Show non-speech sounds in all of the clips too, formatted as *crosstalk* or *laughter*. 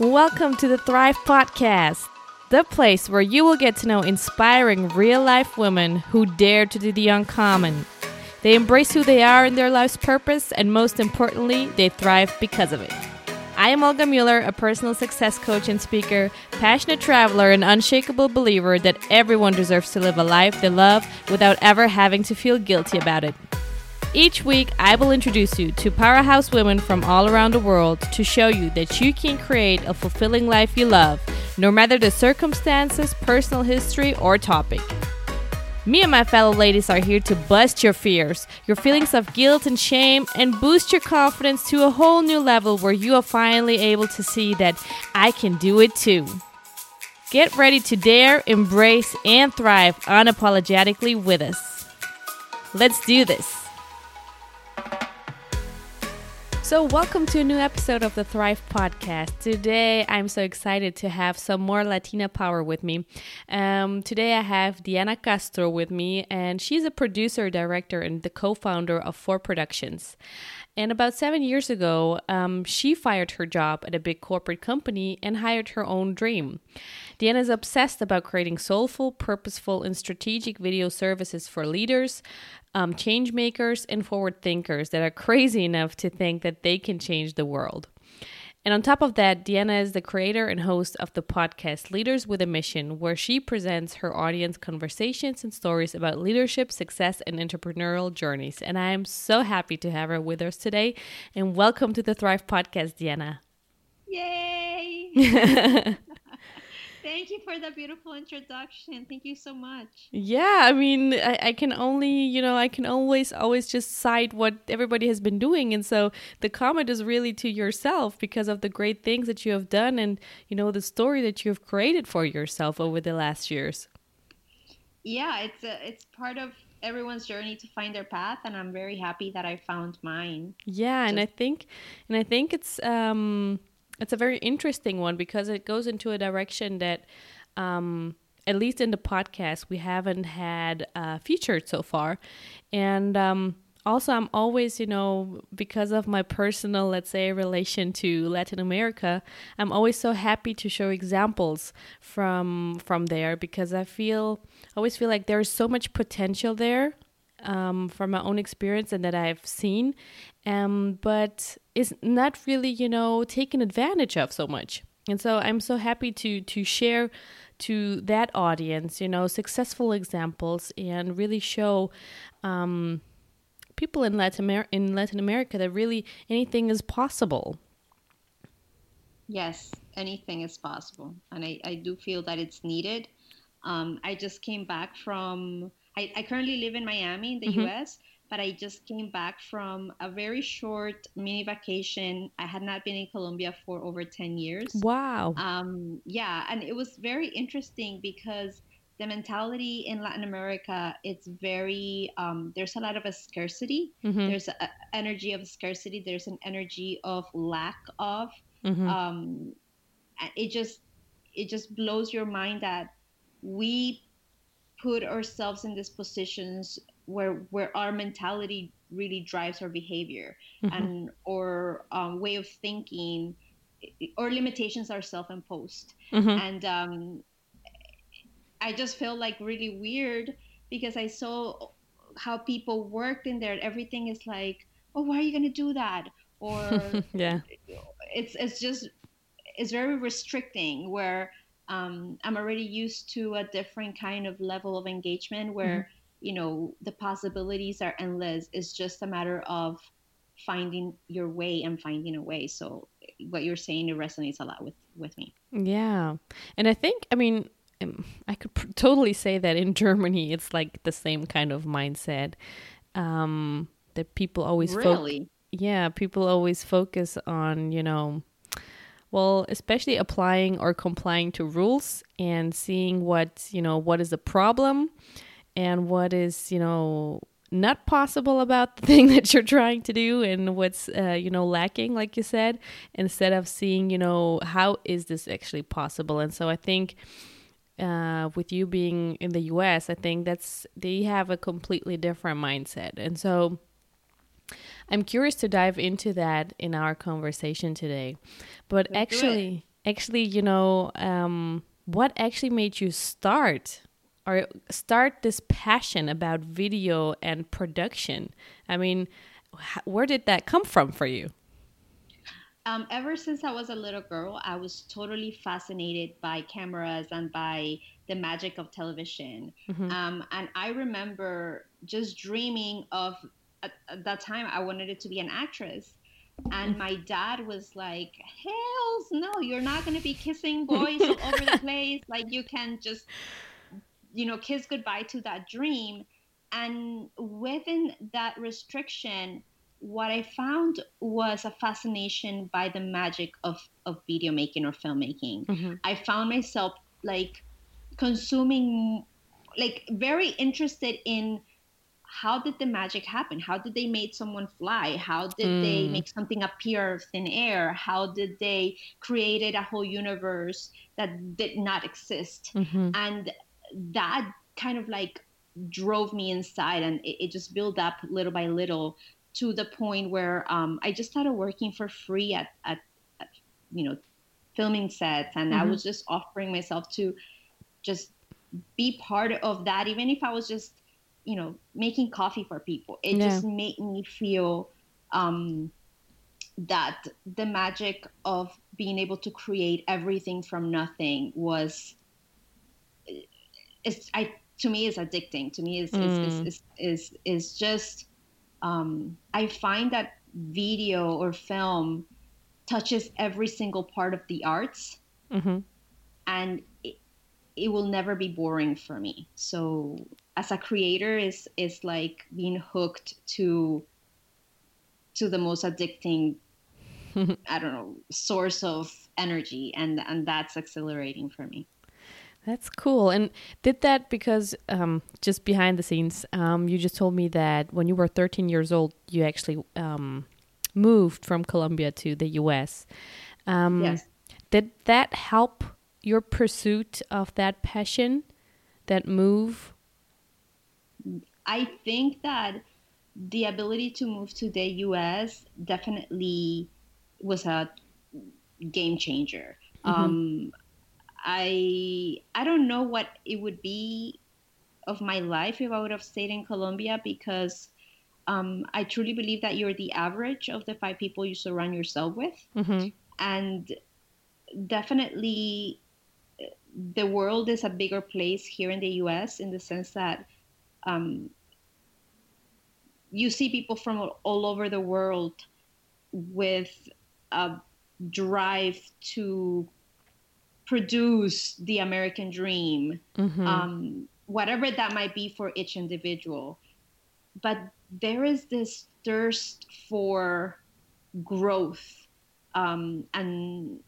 Welcome to the Thrive Podcast, the place where you will get to know inspiring real life women who dare to do the uncommon. They embrace who they are in their life's purpose, and most importantly, they thrive because of it. I am Olga Mueller, a personal success coach and speaker, passionate traveler, and unshakable believer that everyone deserves to live a life they love without ever having to feel guilty about it. Each week, I will introduce you to powerhouse women from all around the world to show you that you can create a fulfilling life you love, no matter the circumstances, personal history, or topic. Me and my fellow ladies are here to bust your fears, your feelings of guilt and shame, and boost your confidence to a whole new level where you are finally able to see that I can do it too. Get ready to dare, embrace, and thrive unapologetically with us. Let's do this. So, welcome to a new episode of the Thrive Podcast. Today, I'm so excited to have some more Latina power with me. Um, today, I have Diana Castro with me, and she's a producer, director, and the co founder of Four Productions. And about seven years ago, um, she fired her job at a big corporate company and hired her own dream. Diana is obsessed about creating soulful, purposeful, and strategic video services for leaders, um, change makers, and forward thinkers that are crazy enough to think that they can change the world. And on top of that, Diana is the creator and host of the podcast Leaders with a Mission, where she presents her audience conversations and stories about leadership, success, and entrepreneurial journeys. And I am so happy to have her with us today. And welcome to the Thrive Podcast, Diana. Yay! *laughs* Thank you for the beautiful introduction. Thank you so much. Yeah, I mean, I, I, can only, you know, I can always, always just cite what everybody has been doing. And so the comment is really to yourself because of the great things that you have done and, you know, the story that you have created for yourself over the last years. Yeah, it's a, it's part of everyone's journey to find their path and I'm very happy that I found mine. Yeah, just- and I think and I think it's um it's a very interesting one because it goes into a direction that um, at least in the podcast we haven't had uh, featured so far. And um, also i'm always you know because of my personal let's say relation to latin america i'm always so happy to show examples from from there because i feel I always feel like there's so much potential there um, from my own experience and that I've seen, um, but is not really, you know, taken advantage of so much. And so I'm so happy to to share to that audience, you know, successful examples and really show um, people in Latin Amer- in Latin America that really anything is possible. Yes, anything is possible, and I, I do feel that it's needed. Um, I just came back from I, I currently live in Miami in the mm-hmm. US, but I just came back from a very short mini vacation. I had not been in Colombia for over 10 years. Wow. Um, yeah, and it was very interesting because the mentality in Latin America, it's very, um, there's a lot of a scarcity. Mm-hmm. There's an energy of scarcity. There's an energy of lack of. Mm-hmm. Um, it just, it just blows your mind that we put ourselves in these positions where where our mentality really drives our behavior mm-hmm. and or um, way of thinking or limitations are self-imposed mm-hmm. and um, i just felt like really weird because i saw how people worked in there everything is like oh why are you going to do that or *laughs* yeah it's it's just it's very restricting where um, I'm already used to a different kind of level of engagement where, mm-hmm. You know, the possibilities are endless. It's just a matter of finding your way and finding a way. So what you're saying, it resonates a lot with, with me. Yeah. And I think, I mean, um, I could pr- totally say that in *laughs* Germany, it's like the same kind of mindset um, that people always really. Fo- yeah, people always focus on, you know, well especially applying or complying to rules and seeing what you know what is the problem and what is you know not possible about the *laughs* thing that you're trying to do and what's uh, you know lacking like you said instead of seeing you know how is this actually possible? And so i think uh, with you being in the us i think that's they have a completely different mindset. And so I'm curious to dive into that in our conversation today. But Let's actually, actually, you know, um, what actually made you start or start this passion about video and production? I mean, where did that come from for you? Um, ever since I was a little girl, I was totally fascinated by cameras and by the magic of television. Mm-hmm. Um, and I remember just dreaming of, at, at, that time, I wanted it to be an actress. And mm. my dad was like, Hells no, you're not going to be kissing *laughs* boys all over the place. Like, you can just, you know, kiss goodbye to that dream. And within that restriction, what I found was a fascination by the magic of, of video making or filmmaking. Mm-hmm. I found myself like consuming, like very interested in how did the magic happen? How did they make someone fly? How did mm. they make something appear of thin air? How did they created a whole universe that did not exist? Mm-hmm. And that kind of like drove me inside and it, it, just built up little by little to the point where um, I just started working for free at, at, at you know, filming sets, and mm-hmm. I was just offering myself to just be part of that, even if I was just, you know, making coffee for people. It yeah. just made me feel um, that the magic of being able to create everything from nothing was, is I to me is addicting. To me is mm. is, is, is is is just um, I find that video or film touches every single part of the arts, mm-hmm. and it, it will never be boring for me. So as a creator, is is like being hooked to to the most addicting *laughs* I don't know source of energy, and and that's exhilarating for me. That's cool. And did that because um, just behind the scenes, um, you just told me that when you were 13 years old, you actually um, moved from Colombia to the US. Um, yes. Did that help your pursuit of that passion, that move? I think that the ability to move to the US definitely was a game changer. Mm -hmm. I I don't know what it would be of my life if I would have stayed in Colombia because um, I truly believe that you're the average of the five people you surround yourself with, mm-hmm. and definitely the world is a bigger place here in the U.S. in the sense that um, you see people from all over the world with a drive to produce the American dream, mm-hmm. um, whatever that might be for each individual. But there is this thirst for growth, um, and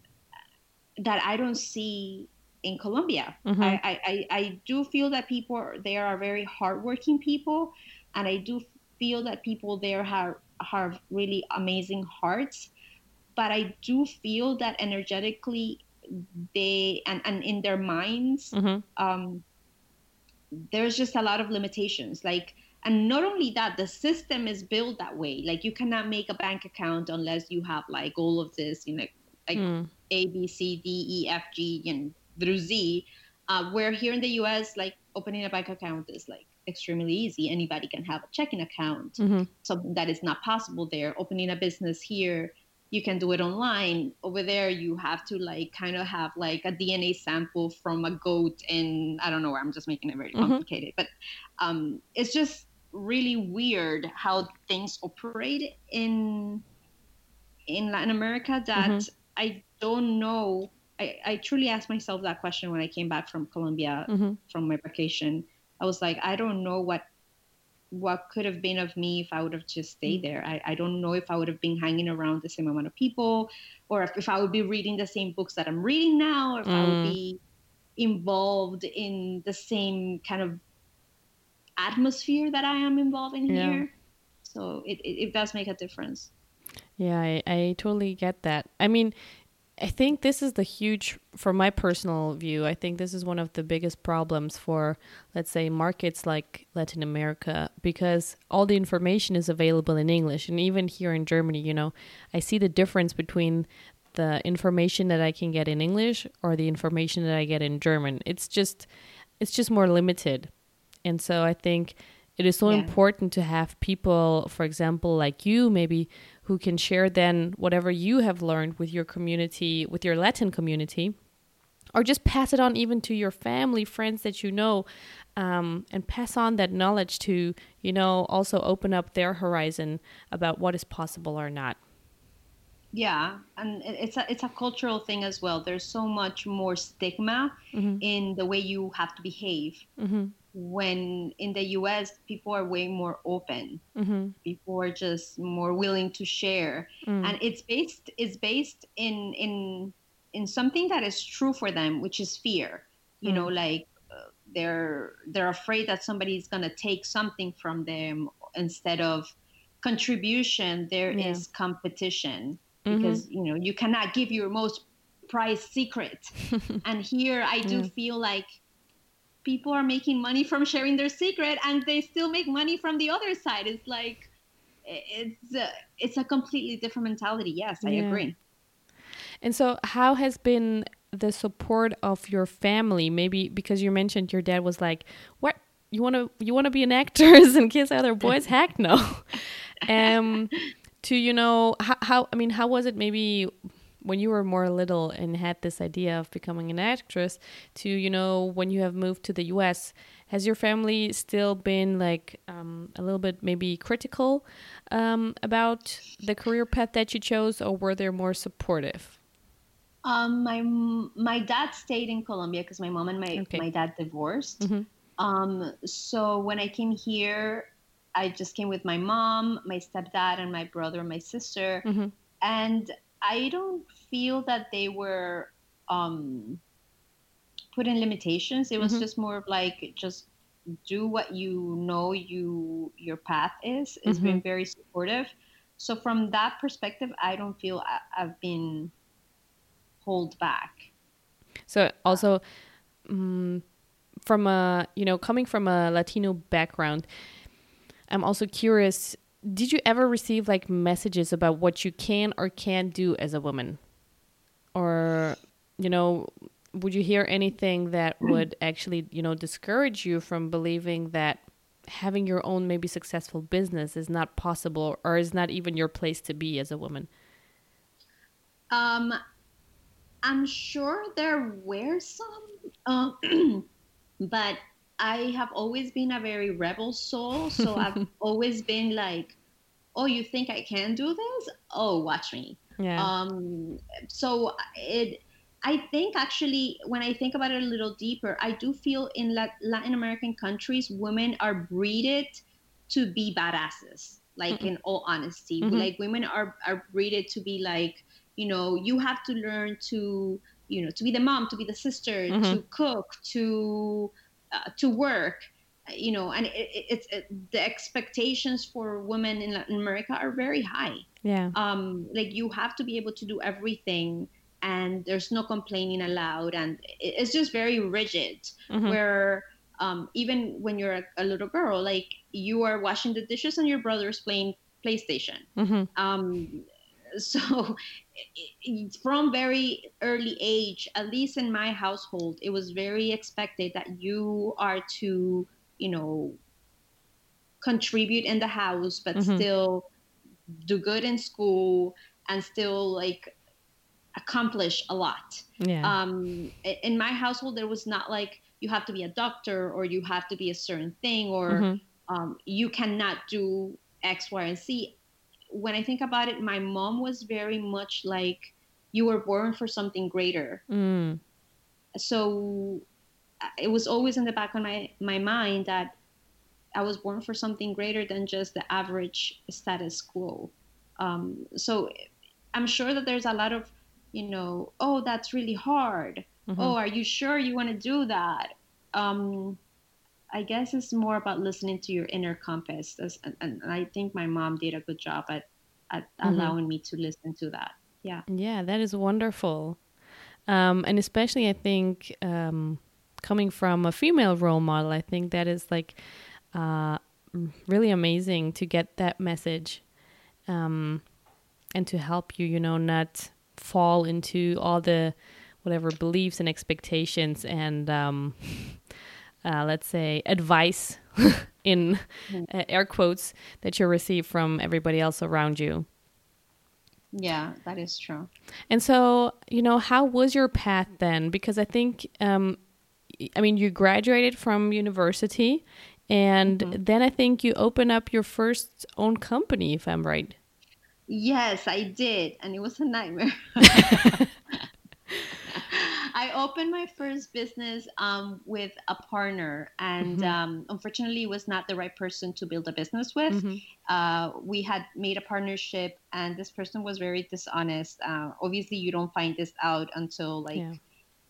that I don't see in Colombia. Mm-hmm. I, I, I do feel that people there are very hardworking people, and I do feel that people there have have really amazing hearts. But I do feel that energetically they and, and in their minds mm-hmm. um, there's just a lot of limitations like and not only that the system is built that way like you cannot make a bank account unless you have like all of this you know like mm. a b c d e f g and through z uh, where here in the us like opening a bank account is like extremely easy anybody can have a checking account mm-hmm. something that is not possible there opening a business here you can do it online over there you have to like kind of have like a dna sample from a goat and i don't know i'm just making it very mm-hmm. complicated mm-hmm. but um, it's just really weird how things operate in in latin america that mm-hmm. i don't know I, I truly asked myself that question when i came back from colombia mm-hmm. from my vacation i was like i don't know what what could have been of me if I would have just stayed mm. there. I, I don't know if I would have been hanging around the same amount of people or if, if I would be reading the same books that I'm reading now or if mm. I would mm. be involved in the same kind of atmosphere that I am involved in yeah. here. So it, it, it, does make a difference. Yeah, I, I totally get that. I mean, I think this is the huge, from my personal view, I think this is one of the biggest problems for, let's say, markets like Latin America, because all the information is available in English. And even here in Germany, you know, I see the difference between the information that I can get in English or the information that I get in German. It's just it's just more limited. And so I think it is so yeah. important to have people, for example, like you, maybe who can share then whatever you have learned with your community, with your Latin community, or just pass it on even to your family, friends that you know, um, and pass on that knowledge to, you know, also open up their horizon about what is possible or not. Yeah, and it's a it's a cultural thing as well. There's so much more stigma mm-hmm. in the way you have to behave. Mm-hmm. When in the U.S., people are way more open. Mm-hmm. People are just more willing to share, mm. and it's based it's based in in in something that is true for them, which is fear. You know, mm. like uh, they're they're afraid that somebody's gonna take something from them instead of contribution. There yeah. is competition mm-hmm. because you know you cannot give your most prized secret *laughs* and here i do mm. feel like people are making money from sharing their secret and they still make money from the other side. It's like it's a, it's a completely different mentality. Yes i yeah. agree. And so how has been the support of your family? Maybe because you mentioned your dad was like what? You want to you want to be an actor *laughs* and kiss other boys? *laughs* Heck no. Um to you know how, how i mean how was it maybe when you were more little and had this idea of becoming an actress to you know when you have moved to the us has your family still been like um, a little bit maybe critical um, about the career path that you chose or were they more supportive um, my my dad stayed in Colombia because my mom and my okay. my dad divorced. Mm -hmm. Um, so when I came here, I just came with my mom, my stepdad, and my brother and my sister. Mm-hmm. And I don't feel that they were um, put in limitations. It was mm-hmm. just more of like just do what you know you your path is. It's mm-hmm. been very supportive. So from that perspective, I don't feel I, have been hold back. So also. Um, from a you know coming from a latino background I'm also curious did you ever receive like messages about what you can or can't do as a woman? Or, you know, would you hear anything that *clears throat* would actually, you know, discourage you from believing that having your own maybe successful business is not possible or is not even your place to be as a woman? Um, I'm sure there were some, uh, *clears throat* but I have always been a very rebel soul, so I've *laughs* always been like, "Oh, you think I can do this? Oh, watch me." Yeah. Um. So it, I think actually, when I think about it a little deeper, I do feel in Latin American countries, women are breeded to be badasses. Like mm-hmm. in all honesty, mm-hmm. like women are are breeded to be like, you know, you have to learn to, you know, to be the mom, to be the sister, mm-hmm. to cook, to uh, to work you know and it, it's it, the expectations for women in latin america are very high yeah um like you have to be able to do everything and there's no complaining allowed and it's just very rigid mm-hmm. where um, even when you're a, a, little girl like you are washing the dishes and your brother's playing playstation mm-hmm. um, so *laughs* from very early age at least in my household it was very expected that you are to you know contribute in the house but mm-hmm. still do good in school and still like accomplish a lot yeah. um in my household there was not like you have to be a doctor or you have to be a certain thing or mm-hmm. um, you cannot do x y and z when I think about it, my mom was very much like, you were born for something greater. Mm. So uh, it was always in the back of my, my mind that I was born for something greater than just the average status quo. Um, so I'm sure that there's a lot of, you know, oh, that's really hard. Mm-hmm. Oh, are you sure you want to do that? Um, I guess it's more about listening to your inner compass. And, and I think my mom did a good job at, at mm-hmm. allowing me to listen to that. Yeah. Yeah, that is wonderful. Um, and especially, I think, um, coming from a female role model, I think that is like uh, really amazing to get that message um, and to help you, you know, not fall into all the whatever beliefs and expectations and um, *laughs* uh, let's say advice *laughs* in uh, air quotes that you receive from everybody else around you. Yeah, that is true. And so, you know, how was your path then? Because I think, um, I mean, you graduated from university, and mm-hmm. then I think you open up your first own company, if I'm right. Yes, I did, and it was a nightmare. *laughs* I opened my first business um, with a partner, and mm-hmm. um, unfortunately, was not the right person to build a business with. Mm-hmm. Uh, we had made a partnership, and this person was very dishonest. Uh, obviously, you don't find this out until like yeah.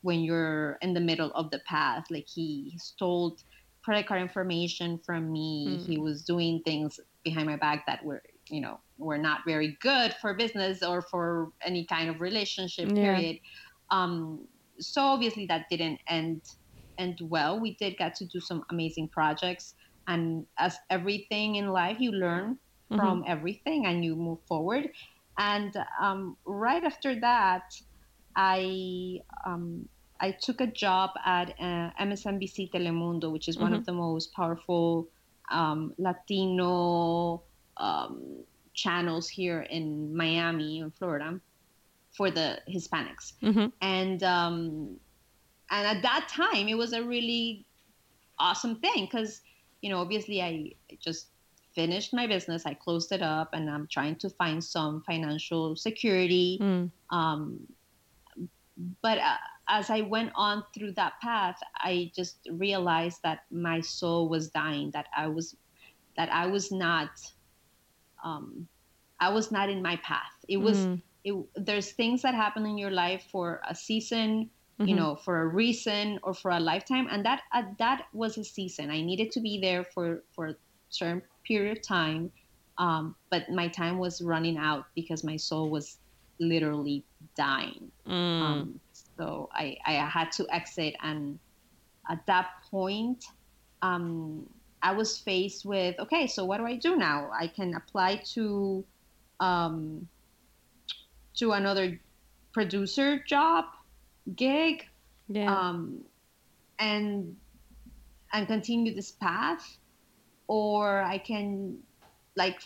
when you're in the middle of the path. Like he stole credit card information from me. Mm. He was doing things behind my back that were, you know, were not very good for business or for any kind of relationship. Yeah. Period. Um, so obviously that didn't end end well. We did get to do some amazing projects, and as everything in life, you learn mm-hmm. from everything and you move forward. And um, right after that, I um, I took a job at uh, MSNBC Telemundo, which is mm-hmm. one of mm-hmm. the most powerful um, Latino um, channels here in Miami, in Florida for the Hispanics. Mm-hmm. And um, and at that time, it was a really awesome thing because you know obviously I just finished my business, I closed it up, and I'm trying to find some financial security. Mm. Um, but uh, as I went on through that path, I just realized that my soul was dying. That I was that I was not um, I was not in my path. It was mm it, there's things that happen in your life for a season mm-hmm. you know for a reason or for a lifetime and that uh, that was a season i needed to be there for for a certain period of time um, but my time was running out because my soul was literally dying mm. um, so I, I had to exit and at that point um, i was faced with okay so what do i do now i can apply to um, to another producer job gig yeah. um, and and continue this path or i can like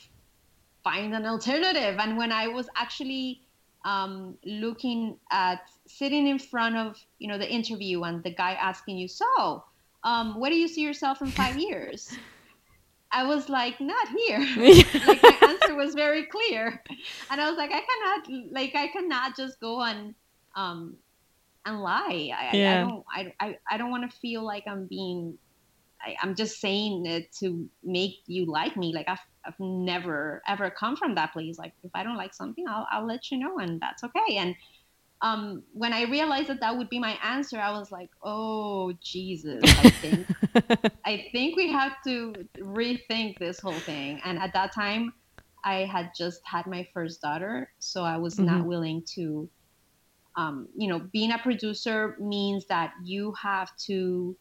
find an alternative and when i was actually um, looking at sitting in front of you know the interview and the guy asking you so um, where do you see yourself in five *laughs* years I was like, not here. *laughs* like my answer was very clear, and I was like, I cannot, like, I cannot just go and um and lie. I, yeah. I, I don't, I, I, I don't want to feel like I'm being. I, I'm just saying it to make you like me. Like I've, I've never ever come from that place. Like if I don't like something, I'll, I'll let you know, and that's okay. And um, when I realized that that would be my answer, I was like, "Oh Jesus!" I think *laughs* I think we have to rethink this whole thing. And at that time, I had just had my first daughter, so I was mm-hmm. not willing to. Um, you know, being a producer means that you have to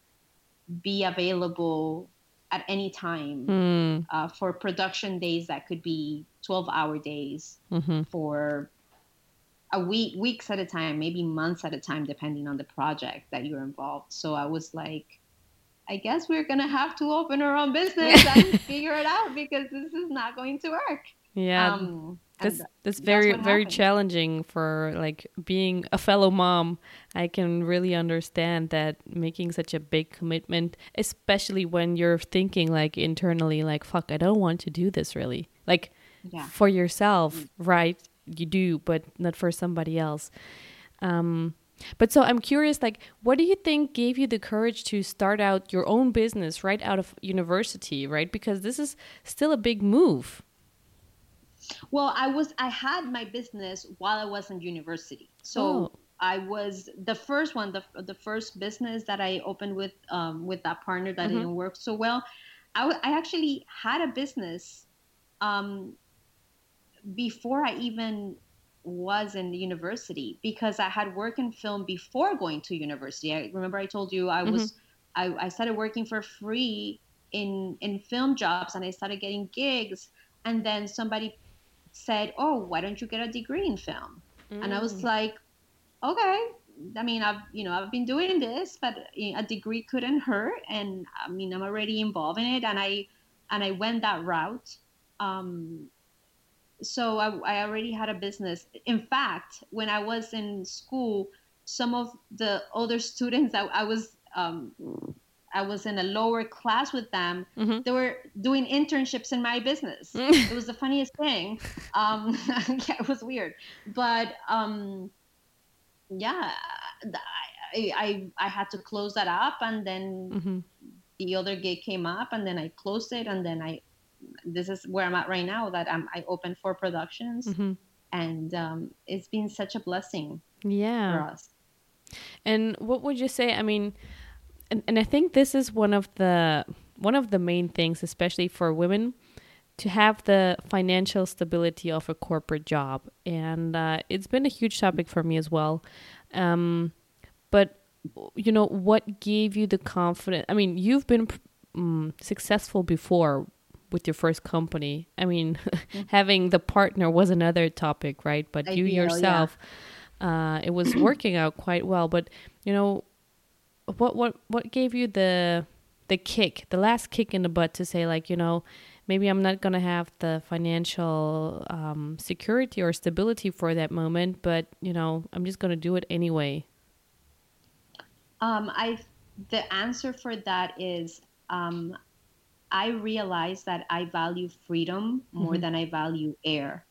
be available at any time mm. uh, for production days that could be 12 hour days mm-hmm. for a week weeks at a time maybe months at a time depending on the project that you're involved so i was like i guess we're gonna have to open our own business and *laughs* figure it out because this is not going to work yeah um, that's that's very that's very challenging for like being a fellow mom i can really understand that making such a big commitment especially when you're thinking like internally like fuck i don't want to do this really like yeah. for yourself mm. right you do, but not for somebody else. Um, but so I'm curious, like, what do you think gave you the courage to start out your own business right out of university, right? Because this is still a big move. Well, I was I had my business while I was in university, so oh. I was the first one, the the first business that I opened with um, with that partner that mm -hmm. didn't work so well. I, I actually had a business um, before I even was in university because I had worked in film before going to university. I remember I told you I was mm-hmm. I, I started working for free in in film jobs and I started getting gigs and then somebody said, "Oh, why don't you get a degree in film?" mm. and I was mm. like, okay. I mean, I've you know I've been doing this, but a degree couldn't hurt, and I mean I'm already involved in it, and I and I went that route. Um, so I, I already had a business. In fact, when I was in school, some of the other students that I was um, I was in a lower class with them. Mm-hmm. They were doing internships in my business. it was the funniest thing. *laughs* Um, *laughs* yeah, it was weird, but um, yeah, I, I, I had to close that up, and then mm-hmm. the other gig came up, and then I closed it, and then I. This is where I'm at right now. That I'm I opened four productions, mm-hmm. and um, it's been such a blessing. Yeah. For us. And what would you say? I mean and, and I think this is one of the one of the main things, especially for women, to have the financial stability of a corporate job, and uh, it's been a huge topic for me as well. Um, but you know, what gave you the confidence? I mean, you've been um, successful before with your first company. I mean, *laughs* mm-hmm. having the partner was another topic, right? But you yourself, yeah. uh, it was working out quite well. But you know, what what what gave you the the kick, the last kick in the butt to say like, you know, maybe I'm not gonna have the financial um, security or stability for that moment, but you know, I'm just gonna do it anyway. Um, I the answer for that is um, I realized that I value freedom more mm-hmm. than I value air,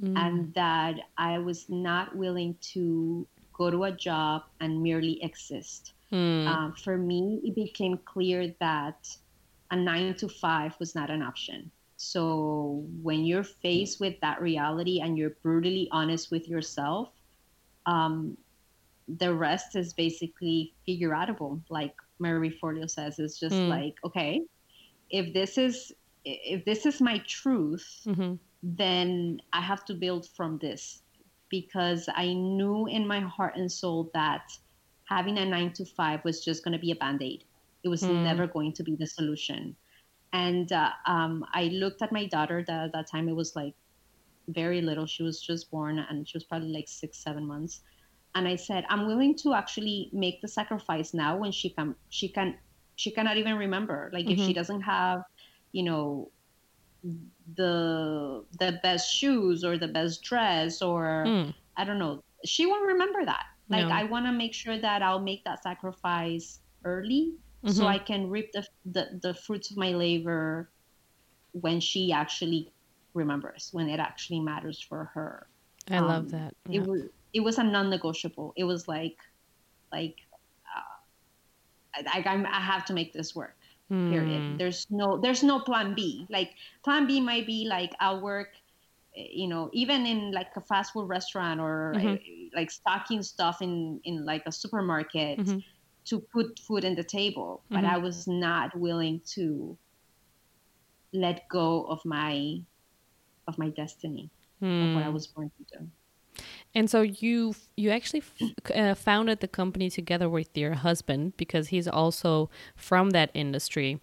mm-hmm. and that I was not willing to go to a job and merely exist. Mm. For me, it became clear that a nine to five was not an option. So when you're faced with that reality and you're brutally honest with yourself, um, the rest is basically figure outable. Like Marie Forleo says, it's just mm. like, okay, if this is if this is my truth, mm-hmm. then I have to build from this because I knew in my heart and soul that having a nine to five was just going to be a band aid. It was mm. never going to be the solution. And uh, um, I looked at my daughter. That at that time it was like very little. She was just born, and she was probably like six, seven months. And I said, I'm willing to actually make the sacrifice now when she can. She can. She cannot even remember. Like mm-hmm. if she mm-hmm. doesn't have, you know, the the best shoes or the best dress or mm. I don't know. She won't remember that. Like no. I want to make sure that I'll make that sacrifice early mm-hmm. so I can reap the, the the fruits of my labor when she actually remembers, when it actually matters for her. I um, love that. Yeah. It was it was a non-negotiable. It was like like uh, I, I, I have to make this work. Mm. Period. There's no there's no plan B. Like plan B might be like I'll work you know even in like a fast food restaurant or mm-hmm. Like stocking stuff in in like a supermarket mm-hmm. to put food in the table but mm-hmm. i was not willing to let go of my of my destiny of what i hmm. was born to do and so you you actually uh, founded the company together with your husband because he's also from that industry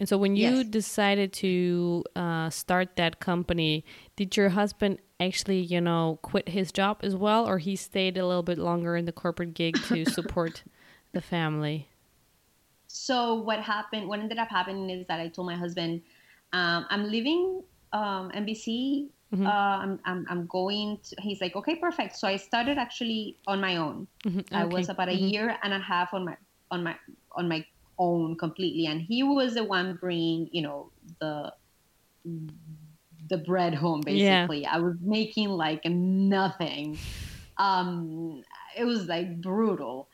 and so when you yes. decided to uh, start that company, did your husband actually, you know, quit his job as well, or he stayed a little bit longer in the corporate gig to *laughs* support the family? So what happened? What ended up happening is that I told my husband, um, "I'm leaving um, NBC. Mm-hmm. Uh, I'm, I'm, I'm going." To, he's like, "Okay, perfect." So I started actually on my own. Mm-hmm. Okay. I was about a mm-hmm. year and a half on my on my on my own completely and he was the one bringing you know the the bread home basically yeah. i was making like nothing um it was like brutal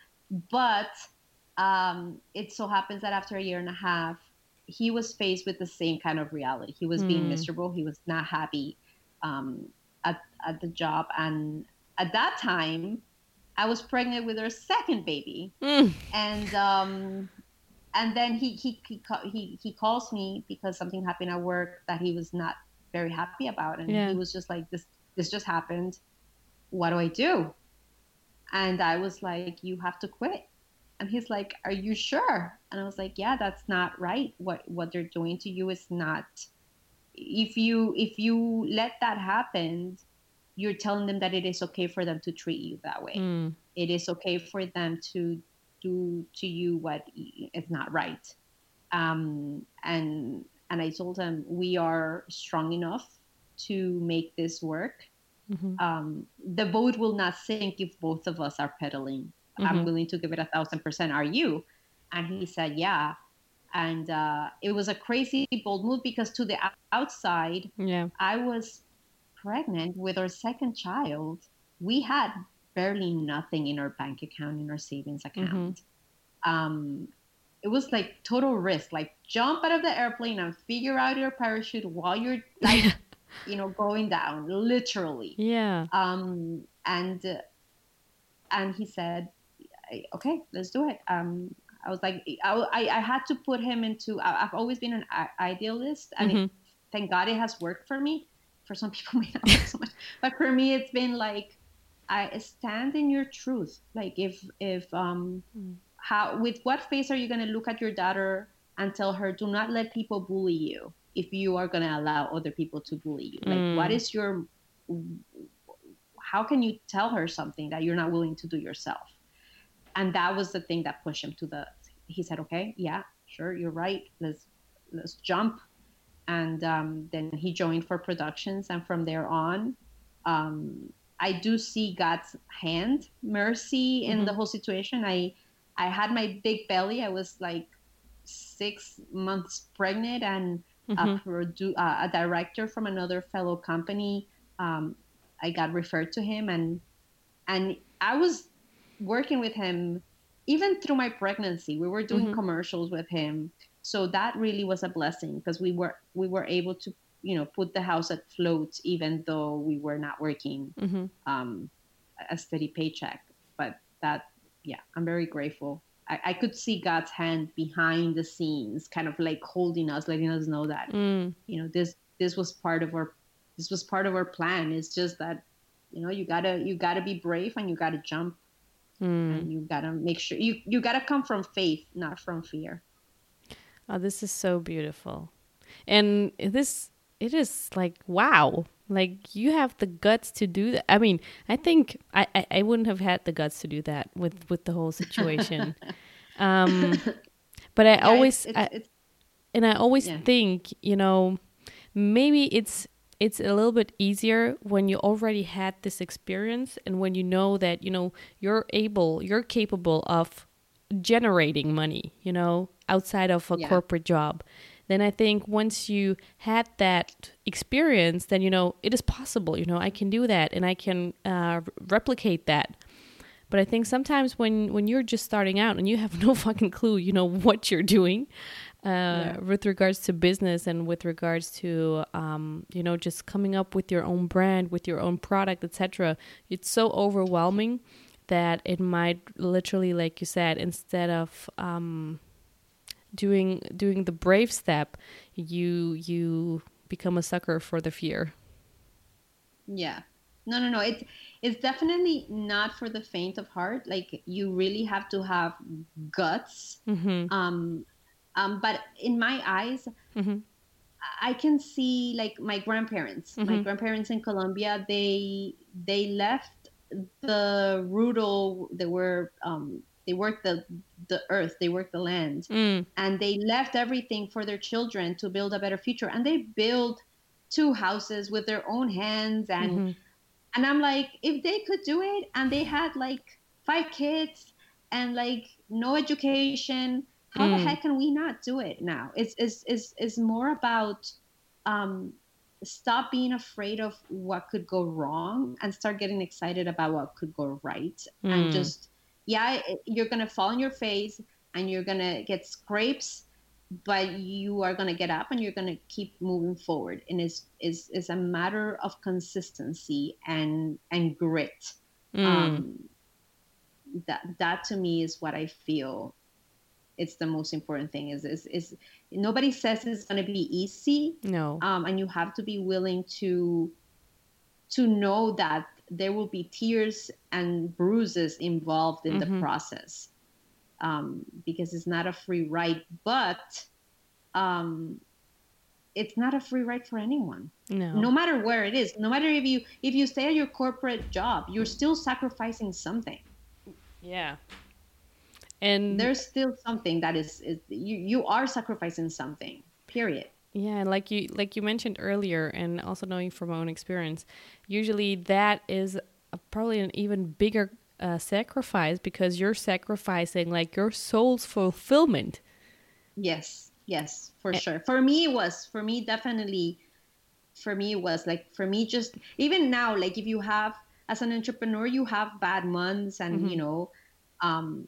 but um it so happens that after a year and a half he was faced with the same kind of reality he was mm. being hmm. miserable he was not happy um at, at the job and at that time I was pregnant with our second baby, mm. and um, and then he he he he calls me because something happened at work that he was not very happy about, and yeah. he was just like, "This this just happened. What do I do?" And I was like, "You have to quit." And he's like, "Are you sure?" And I was like, "Yeah, that's not right. What what they're doing to you is not. If you if you let that happen, you're telling them that it is okay for them to treat you that way. Mm. It is okay for them to do to you what is not right. Um, and and I told him we are strong enough to make this work. Mm-hmm. Um, the boat will not sink if both of us are pedaling. Mm-hmm. I'm willing to give it a thousand percent. Are you? And he said, yeah. And uh, it was a crazy bold move because to the outside, yeah, I was pregnant with our second child. We had barely nothing in our bank account, in our savings account. Mm-hmm. Um, it was like total risk. Like jump out of the airplane and figure out your parachute while you're like, *laughs* you know, going down, literally. Yeah. Um, and uh, and he said, okay, let's do it. Um, I was like, I, I had to put him into. I've always been an idealist, and mm-hmm. it, thank God it has worked for me. For some people, may not work so much, but for me, it's been like, I stand in your truth. Like if if um. Mm how with what face are you going to look at your daughter and tell her do not let people bully you if you are going to allow other people to bully you like mm. what is your how can you tell her something that you're not willing to do yourself and that was the thing that pushed him to the he said okay yeah sure you're right let's let's jump and um, then he joined Four Productions and from there on um, i do see god's hand mercy in mm-hmm. the whole situation i I had my big belly. I was like six months pregnant, and mm-hmm. a, produ- uh, a director from another fellow company. Um, I got referred to him, and and I was working with him even through my pregnancy. We were doing mm-hmm. commercials with him, so that really was a blessing because we were we were able to you know put the house at float even though we were not working mm-hmm. um, a steady paycheck. But that yeah, I'm very grateful. I, I, could see God's hand behind the scenes, kind of like holding us, letting us know that mm. you know this this was part of our this was part of our plan. It's just that you know you gotta you gotta be brave and you gotta jump mm. and you gotta make sure you you gotta come from faith, not from fear. Oh, this is so beautiful, and this it is like wow like you have the guts to do that. I mean, I think I, I, I wouldn't have had the guts to do that with with the whole situation. *laughs* um, but I yeah, always it's, it's, I, and I always yeah. think, you know, maybe it's it's a little bit easier when you already had this experience and when you know that you know you're able, you're capable of generating money, you know, outside of a yeah. corporate job then I think once you had that experience, then you know it is possible. You know, I can do that and I can uh, replicate that. But I think sometimes when when you're just starting out and you have *laughs* no fucking clue, you know what you're doing. Uh, yeah. with regards to business and with regards to um, you know just coming up with your own brand with your own product etc it's so overwhelming that it might literally like you said instead of um, doing doing the brave step, you you become a sucker for the fear. Yeah. No, no, no. It's it's definitely not for the faint of heart. Like you really have to have guts. Mm-hmm. Um, um, but in my eyes, mm-hmm. I can see like my grandparents. Mm-hmm. My grandparents in Colombia, they they left the rural. They were um, they worked the the earth they worked the land mm. and they left everything for their children to build a better future and they built two houses with their own hands and mm-hmm. and i'm like if they could do it and they had like five kids and like no education how mm. the heck can we not do it now it's it's it's, it's more about um stop being afraid of what could go wrong and start getting excited about what could go right mm. and just yeah, you're going to fall on your face and you're going to get scrapes, but you are going to get up and you're going to keep moving forward. And it's, it's, it's a matter of consistency and, and grit. Mm. Um, that, that to me is what I feel it's the most important thing is, is, is nobody says it's going to be easy. No. Um, and you have to be willing to, to know that there will be tears and bruises involved in mm-hmm. the process um, because it's not a free ride. But um, it's not a free ride for anyone no no matter where it is no matter if you if you stay at your corporate job you're still sacrificing something yeah and there's still something that is, is you you are sacrificing something period yeah and like you like you mentioned earlier and also knowing from my own experience usually that is a, probably an even bigger uh, sacrifice because you're sacrificing like your soul's fulfillment yes yes for and, sure for me it was for me definitely for me it was like for me just even now like if you have as an entrepreneur you have bad months and mm-hmm. you know um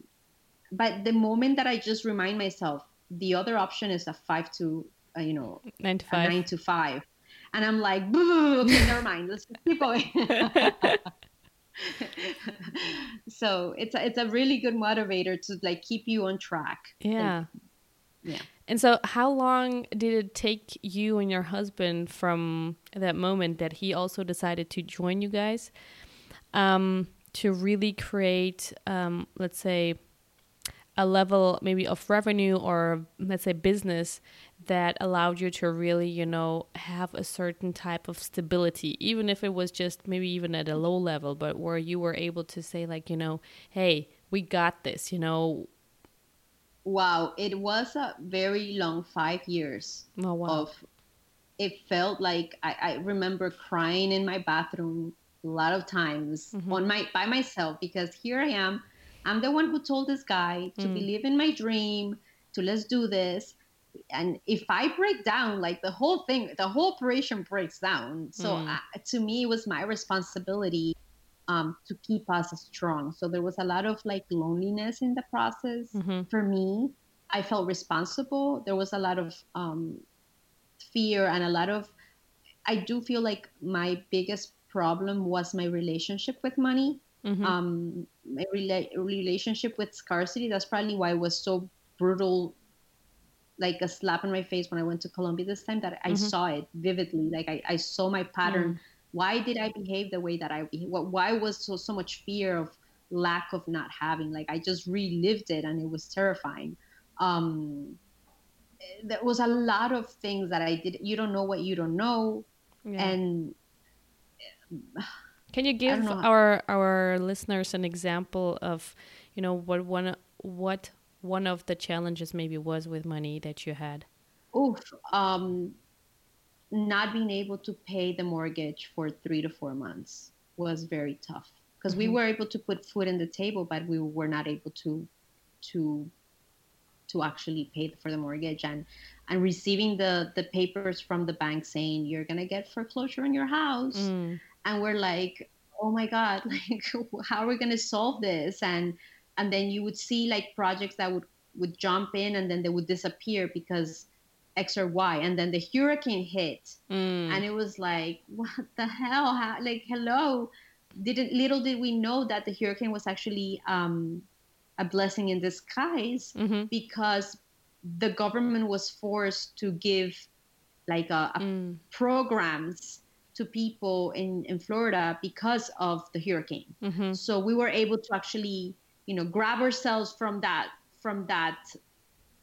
but the moment that i just remind myself the other option is a five to uh, you know nine to five. nine to five. And i'm like okay never mind let's keep going. *laughs* So it's a, it's a really good motivator to like keep you on track. Yeah. And, yeah. And so how long did it take you and your husband from that moment that he also decided to join you guys um, to really create um, let's say a level maybe of revenue or let's say business that allowed you to really you know have a certain type of stability even if it was just maybe even at a low level but where you were able to say like you know hey we got this you know wow it was a very long five years oh, wow. of it felt like I, I remember crying in my bathroom a lot of times mm-hmm. on my by myself because here i am I'm the one who told this guy to mm. believe in my dream, to let's do this. And if I break down, like the whole thing, the whole operation breaks down. So mm. I, to me, it was my responsibility um, to keep us strong. So there was a lot of like loneliness in the process mm-hmm. for me. I felt responsible. There was a lot of um, fear and a lot of. I do feel like my biggest problem was my relationship with money. Mm-hmm. Um, my rela- relationship with scarcity. That's probably why it was so brutal, like a slap in my face when I went to Colombia this time. That I mm-hmm. saw it vividly. Like I, I saw my pattern. Mm. Why did I behave the way that I? What why was so so much fear of lack of not having? Like I just relived it, and it was terrifying. Um, there was a lot of things that I did. You don't know what you don't know, yeah. and can you give our our listeners an example of, you know, what one what one of the challenges maybe was with money that you had? Oof, um, not being able to pay the mortgage for three to four months was very tough because mm-hmm. we were able to put food in the table, but we were not able to to to actually pay for the mortgage and and receiving the the papers from the bank saying you're gonna get foreclosure on your house mm and we're like oh my god *laughs* like how are we going to solve this and and then you would see like projects that would would jump in and then they would disappear because x or y and then the hurricane hit mm. and it was like *laughs* what the hell how, like hello didn't little did we know that the hurricane was actually um, a blessing in disguise mm-hmm. because the government was forced to give like a, a mm. programs to people in, in Florida because of the hurricane. Mm-hmm. So we were able to actually, you know, grab ourselves from that from that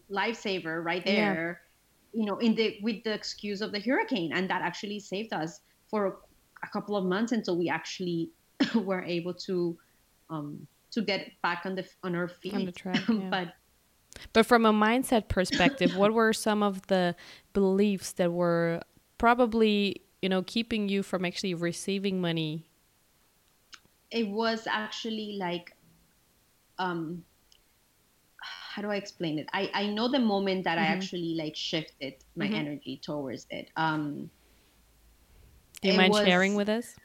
lifesaver right there, yeah. you know, in the with the excuse of the hurricane, and that actually saved us for a couple of months until we actually *laughs* were able to um, to get back on the on our feet. On the track, *laughs* yeah. but but from a mindset perspective, what were some of the beliefs that were probably you know keeping you from actually receiving money. It was actually like um how do i explain it? I i know the moment that mm-hmm. i actually like shifted my mm-hmm. energy towards it. Um do you mind was, sharing with us?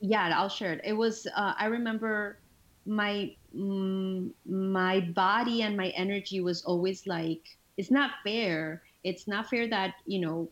Yeah i'll share it. It was uh, i remember my mm, my body and my energy was always like it's not fair. It's not fair that you know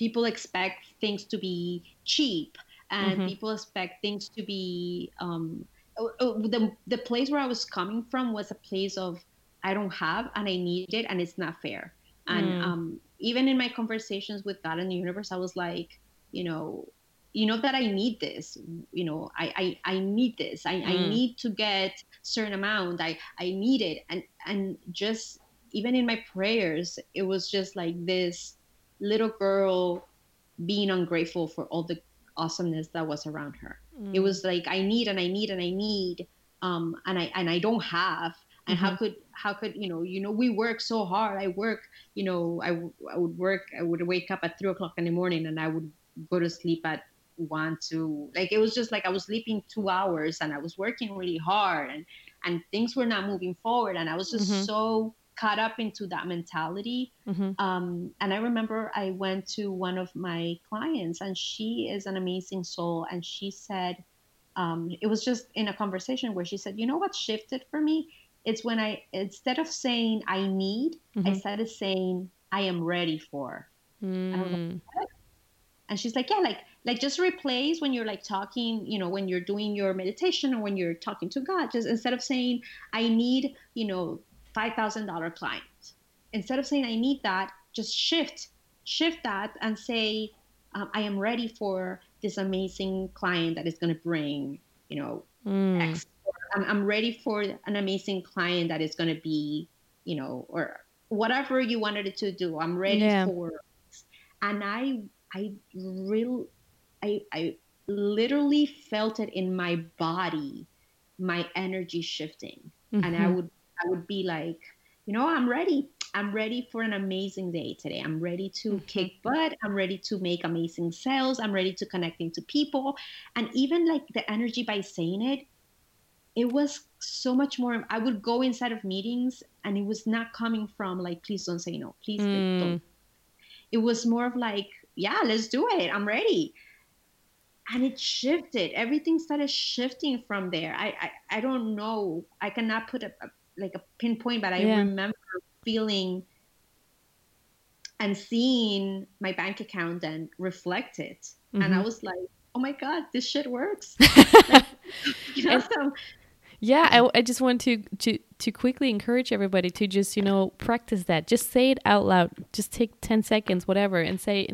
people expect things to be cheap and mm-hmm. people expect things to be um, oh, oh, the, the place where i was coming from was a place of i don't have and i need it and it's not fair and mm. um, even in my conversations with god and the universe i was like you know you know that i need this you know i i, I need this I, mm. I need to get certain amount i i need it and and just even in my prayers it was just like this little girl being ungrateful for all the awesomeness that was around her. Mm. It was like I need and I need and I need, um, and I and I don't have. And mm-hmm. how could how could you know you know we work so hard. I work you know I, I would work I would wake up at three o'clock in the morning and I would go to sleep at one two like it was just like I was sleeping two hours and I was working really hard and and things were not moving forward and I was just mm-hmm. so caught up into that mentality. Mm-hmm. Um, and I remember I went to one of my clients, and she is an amazing soul. And she said, um, it was just in a conversation where she said, You know what shifted for me? It's when I, instead of saying I need, mm-hmm. I started saying I am ready for. Mm. And, like, and she's like, Yeah, like, like just replace when you're like talking you know when you're doing your meditation or when you're talking to god just instead of saying i need you know $5,000 client. Instead of saying, I need that, just shift, shift that and say, um, I am ready for this amazing client that is going to bring, you know, mm. X. I'm, I'm ready for an amazing client that is going to be, you know, or whatever you wanted it to do. I'm ready yeah. for. And I, I really, I, I literally felt it in my body, my energy shifting. Mm-hmm. And I mm-hmm. would I would be like, you know, I'm ready. I'm ready for an amazing day today. I'm ready to mm-hmm. kick butt. I'm ready to make amazing sales. I'm ready to connecting to people. And even like the energy by saying it, it was so much more. I would go inside of meetings and it was not coming from like, please don't say no. Please mm. don't. It was more of like, yeah, let's do it. I'm ready. And it shifted. Everything started shifting from there. I I, I don't know. I cannot put a, a like a pinpoint, but I yeah. remember feeling and seeing my bank account and reflect it. Mm-hmm. And I mm-hmm. was like, oh my God, this shit works. *laughs* like, *laughs* you know, so, yeah, I, I just want to, to to quickly encourage everybody to just you know practice that. Just say it out loud. Just take ten seconds, whatever, and say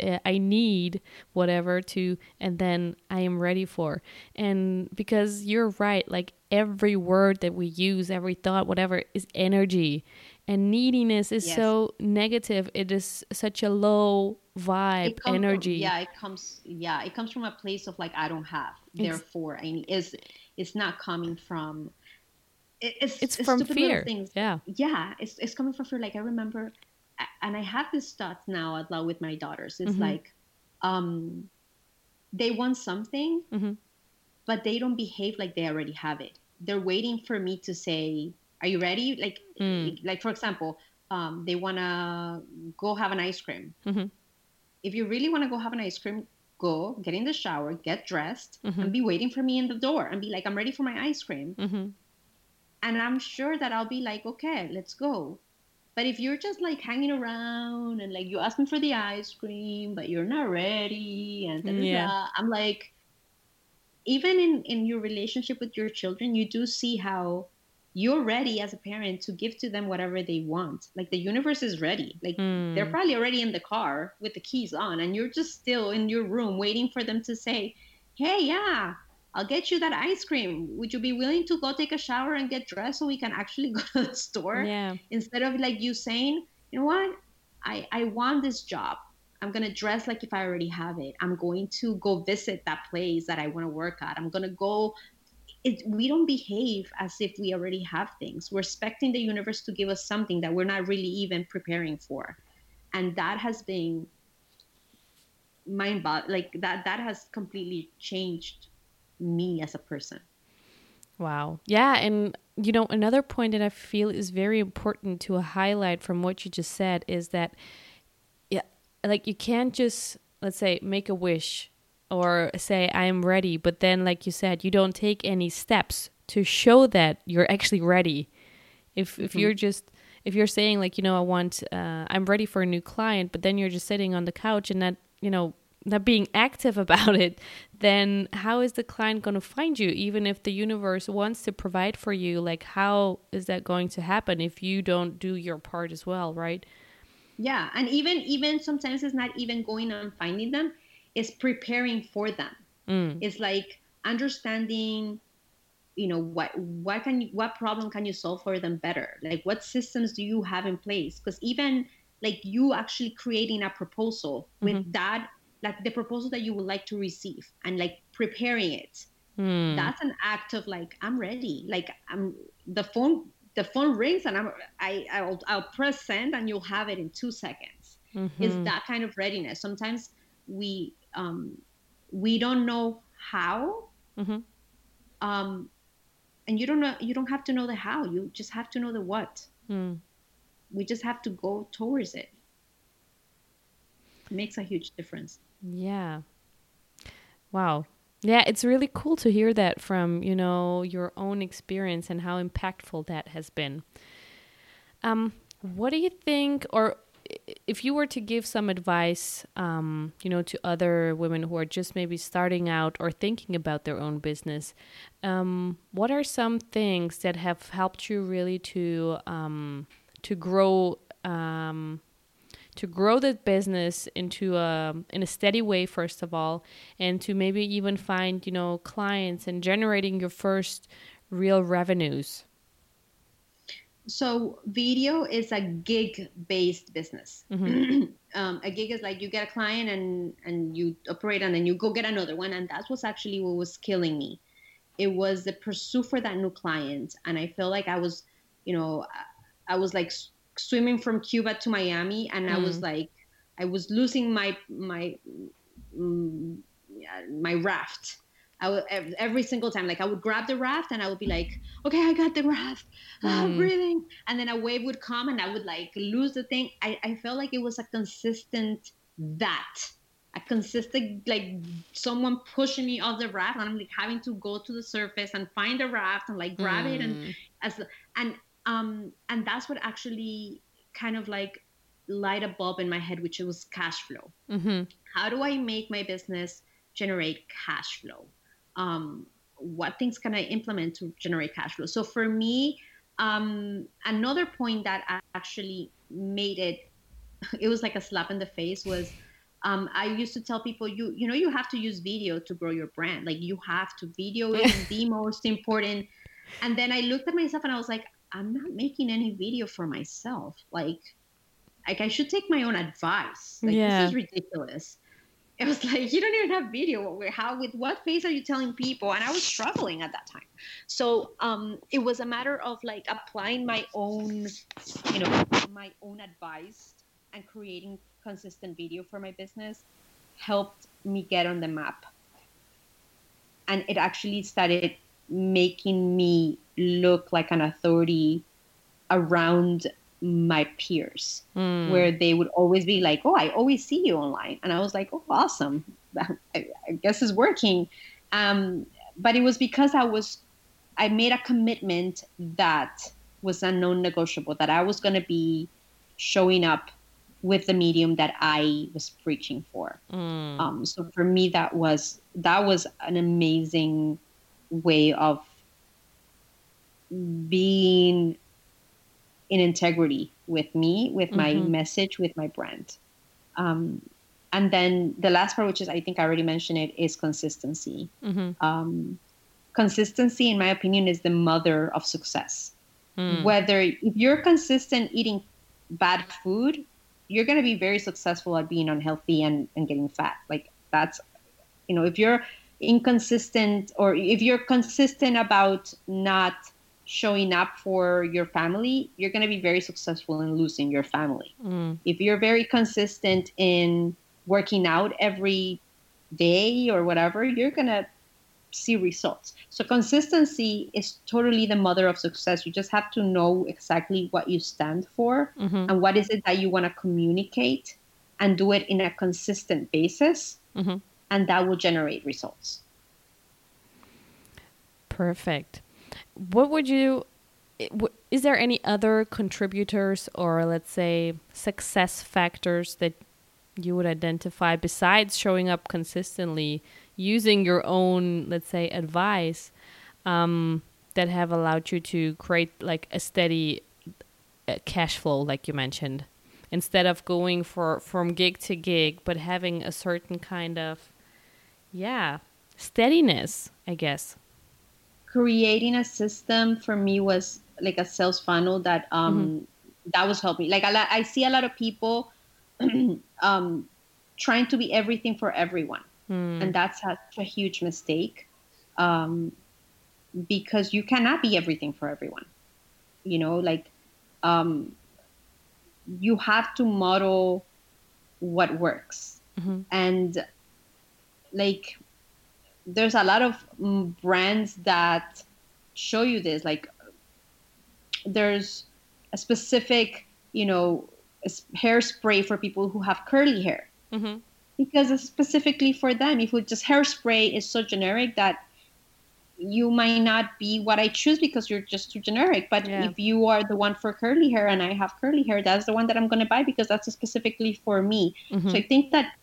uh, I need whatever to, and then I am ready for. And because you're right, like every word that we use, every thought, whatever, is energy. And neediness is yes. so negative. It is such a low vibe, energy. From, yeah, it comes. Yeah, it comes from a place of like I don't have, it's, therefore I need. Is it's not coming from. it's it's, from fear. Things. Yeah, yeah, it's it's coming from fear. Like I remember and I have this thought now out loud with my daughters. It's mm-hmm. like, um, they want something, mm-hmm. but they don't behave like they already have it. They're waiting for me to say, "Are you ready?" Like, mm. like for example, um, they wanna go have an ice cream. Mm-hmm. If you really want to go have an ice cream, go get in the shower, get dressed, mm-hmm. and be waiting for me in the door, and be like, "I'm ready for my ice cream." Mm-hmm. And I'm sure that I'll be like, "Okay, let's go." But if you're just like hanging around and like you ask me for the ice cream, but you're not ready, and yeah. I'm like, even in in your relationship with your children, you do see how you're ready as a parent to give to them whatever they want. Like the universe is ready. Like mm. they're probably already in the car with the keys on, and you're just still in your room waiting for them to say, "Hey, yeah, I'll get you that ice cream. Would you be willing to go take a shower and get dressed so we can actually *laughs* go to the store? Yeah. Instead of like you saying, you know what? I, I want this job. I'm going to dress like if I already have it. I'm going to go visit that place that I want to work at. I'm going to go. It, we don't behave as if we already have things. We're expecting the universe to give us something that we're not really even preparing for. And that has been mind like that that has completely changed me as a person. Wow. Yeah. And, you know, another point that I feel is very important to highlight from what you just said is that, yeah, like you can't just, let's say, make a wish or say, I am ready. But then, like you said, you don't take any steps to show that you're actually ready. If, if mm-hmm. you're just, if you're saying like, you know, I want, uh, I'm ready for a new client, but then you're just sitting on the couch and not, you know, not being *laughs* active about it, then how is the client going to find you? Even if the universe wants to provide for you, like how is that going to happen if you don't do your part as well, right? Yeah, and even even sometimes it's not even going and finding them; it's preparing for them. Mm. It's like understanding you know what what can you, what problem can you solve for them better like what systems do you have in place because even like you actually creating a proposal with mm-hmm. that like the proposal that you would like to receive and like preparing it mm. that's an act of like i'm ready like i'm the phone the phone rings and i'm i i'll, I'll press send and you'll have it in two seconds mm-hmm. is that kind of readiness sometimes we um we don't know how. Mm-hmm. um and you don't know you don't have to know the how you just have to know the what. Mm. we just have to go towards it it. Makes a huge difference. Yeah. Wow. Yeah it's really cool to hear that from you know your own experience and how impactful that has been. Um what do you think or if you were to give some advice, um, you know, to other women who are just maybe starting out or thinking about their own business, um, what are some things that have helped you really to um, to grow um, to grow the business into a in a steady way first of all, and to maybe even find you know clients and generating your first real revenues? So video is a gig based business mm-hmm. *clears throat* um, a gig is like you get a client and and you operate and then you go get another one and that's what's actually what was killing me it was the pursuit for that new client and i feel like i was you know i was like swimming from cuba to miami and mm. i was mm. like i was losing my my mm, my raft I would every single time, like I would grab the raft and I would be like, okay, I got the raft, mm. I'm breathing. And then a wave would come and I would like lose the thing. I, I felt like it was a consistent that, a consistent, like someone pushing me off the raft and I'm like having to go to the surface and find the raft and like grab mm. it. And mm. as, and, um, and that's what actually kind of like light a bulb in my head, which was cash flow. Mm-hmm. How do I make my business generate cash flow? Um, what things can I implement to generate cash flow? So for me, um, another point that actually made it, *laughs* it was like a slap in the face was um, I used to tell people, you you know, you have to use video to grow your brand. Like you have to. Video is *laughs* the most important. And then I looked at myself and I was like, I'm not making any video for myself. Like, like I should take my own advice. Like yeah. this is ridiculous it was like you don't even have video. How with what face are you telling people? And i was struggling at that time. So um, it was a matter of like applying my own you know my own advice and creating consistent video for my business helped me get on the map. And it actually started making me look like an authority around my peers mm. where they would always be like oh i always see you online and i was like oh awesome *laughs* i, I guess it's working um, but it was because i was i made a commitment that was a non-negotiable that i was going to be showing up with the medium that i was preaching for mm. um, so for me that was that was an amazing way of being in integrity with me, with my mm-hmm. message, with my brand. Um, and then the last part, which is I think I already mentioned it, is consistency. Mm-hmm. Um, consistency, in my opinion, is the mother of success. Mm. Whether if you're consistent eating bad food, you're going to be very successful at being unhealthy and, and getting fat. Like that's, you know, if you're inconsistent or if you're consistent about not showing up for your family, you're going to be very successful in losing your family. Mm. If you're very consistent in working out every day or whatever, you're going to see results. So consistency is totally the mother of success. You just have to know exactly what you stand for mm-hmm. and what is it that you want to communicate and do it in a consistent basis mm-hmm. and that will generate results. Perfect what would you is there any other contributors or let's say success factors that you would identify besides showing up consistently using your own let's say advice um, that have allowed you to create like a steady uh, cash flow like you mentioned? Instead of going for from gig to gig but having a certain kind of yeah steadiness i guess creating a system for me was like a sales funnel that um, mm-hmm. that was helping. Like I, I see a lot of people *clears throat* um, trying to be everything for everyone, mm. and that's such a huge mistake um, because you cannot be everything for everyone. You know, like um, you have to model what works, mm-hmm. and like there's a lot of mm, brands that show you this. Like there's a specific, you know, hairspray for people who have curly hair. Mm-hmm. Because it's specifically for them. If it just hairspray is so generic that you might not be what I choose because you're just too generic. But yeah. if you are the one for curly hair and I have curly hair, that's the one that I'm going to buy because that's specifically for me. Mm-hmm. So I think that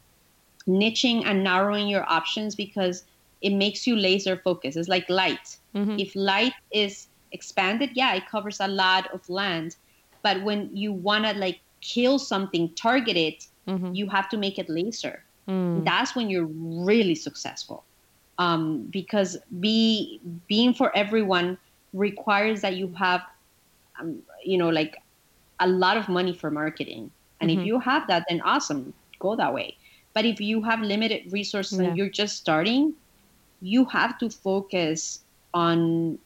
niching and narrowing your options because it makes you laser focused. It's like light. Mm-hmm. If light is expanded, yeah, it covers a lot of land. But when you want to like kill something, target it, mm-hmm. you have to make it laser. Mm. That's when you're really successful. Um, because be being for everyone requires that you have, um, you know, like a lot of money for marketing. And mm-hmm. if you have that, then awesome, go that way. But if you have limited resources yeah. and you're just starting, you have to focus on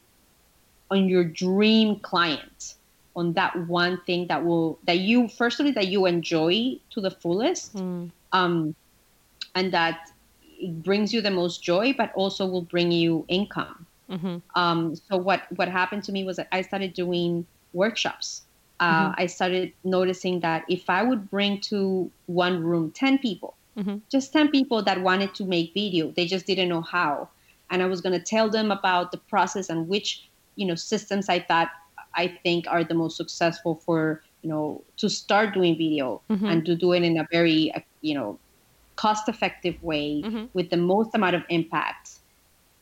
on your dream client on that one thing that will that you firstly that you enjoy to the fullest mm. um, and that it brings you the most joy but also will bring you income mm-hmm. um, so what what happened to me was that i started doing workshops uh, mm-hmm. i started noticing that if i would bring to one room 10 people mm-hmm. just 10 people that wanted to make video they just didn't know how and i was going to tell them about the process and which you know systems i thought i think are the most successful for you know to start doing video mm-hmm. and to do it in a very uh, you know cost effective way mm-hmm. with the most amount of impact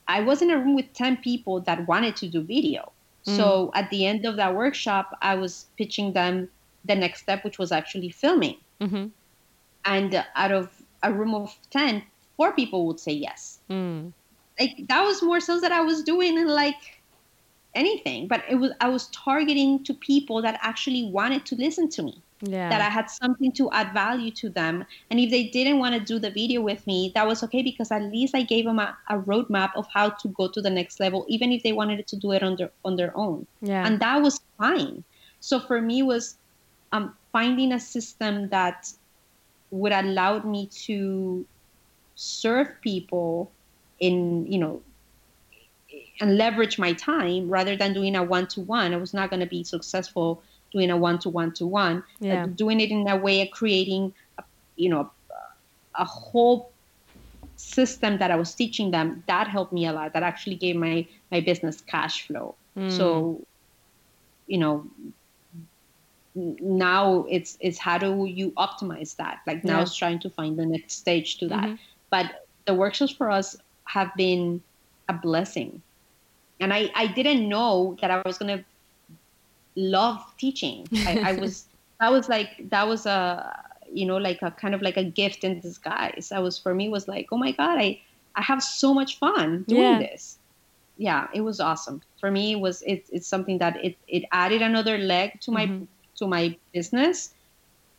i was in a room with 10 people that wanted to do video mm. so at the end of that workshop i was pitching them the next step which was actually filming mm-hmm. and out of a room of 10 four people would say yes mm. like that was more sales that i was doing in like anything but it was i was targeting to people that actually wanted to listen to me yeah. that i had something to add value to them and if they didn't want to do the video with me that was okay because at least i gave them a, a roadmap of how to go to the next level even if they wanted to do it on their on their own yeah. and that was fine so for me was um, finding a system that would allowed me to serve people in you know and leverage my time rather than doing a one to one. I was not going to be successful doing a one to one to one. Doing it in a way of creating, a, you know, a whole system that I was teaching them that helped me a lot. That actually gave my my business cash flow. Mm. So, you know, now it's it's how do you optimize that? Like now yeah. it's trying to find the next stage to that. Mm-hmm. But the workshops for us have been a blessing and I, I didn't know that I was gonna love teaching. I, I was *laughs* that was like that was a you know like a kind of like a gift in disguise. That was for me was like oh my god I I have so much fun doing yeah. this. Yeah, it was awesome. For me, it was it, it's something that it it added another leg to my mm-hmm. To my business,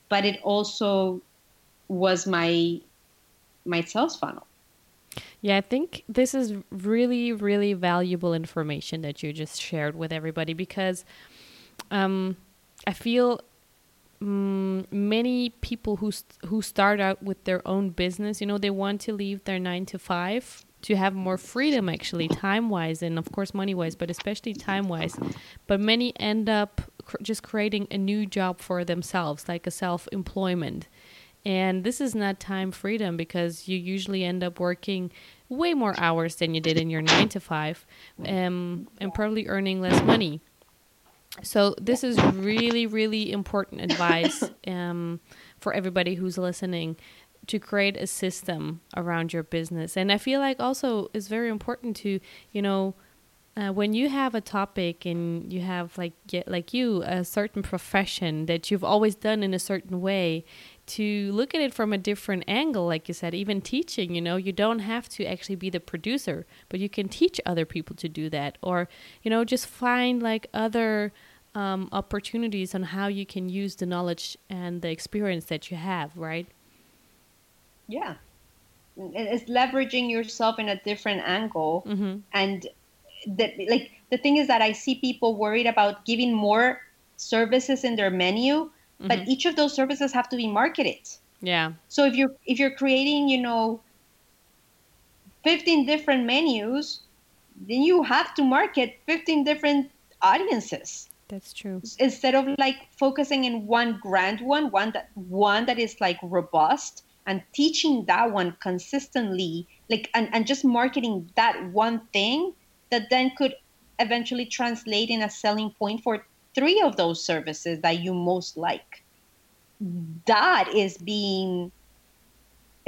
but it also was my my sales funnel. Yeah, I think this is really, really valuable information that you just shared with everybody because um, I feel um, many people who who start out with their own business, you know, they want to leave their nine to five to have more freedom, actually, time wise, and of course, money wise, but especially time wise. But many end up cr- just creating a new job for themselves, like a self employment. And this is not time freedom because you usually end up working way more hours than you did in your nine to five um, and probably earning less money. So, this is really, really important advice um, for everybody who's listening to create a system around your business. And I feel like also it's very important to, you know, uh, when you have a topic and you have like get, like you a certain profession that you've always done in a certain way to look at it from a different angle like you said even teaching you know you don't have to actually be the producer but you can teach other people to do that or you know just find like other um, opportunities on how you can use the knowledge and the experience that you have, right? Yeah. It's leveraging yourself in a different angle. Mm-hmm. And that, like, the thing is that I see people worried about giving more services in their menu, mm-hmm. but each of those services have to be marketed. Yeah. So if you're if you're creating, you know, 15 different menus, then you have to market 15 different audiences. That's true. Instead of like focusing in one grand one, one that one that is like robust and teaching that one consistently, like and, and just marketing that one thing that then could eventually translate in a selling point for three of those services that you most like. That is being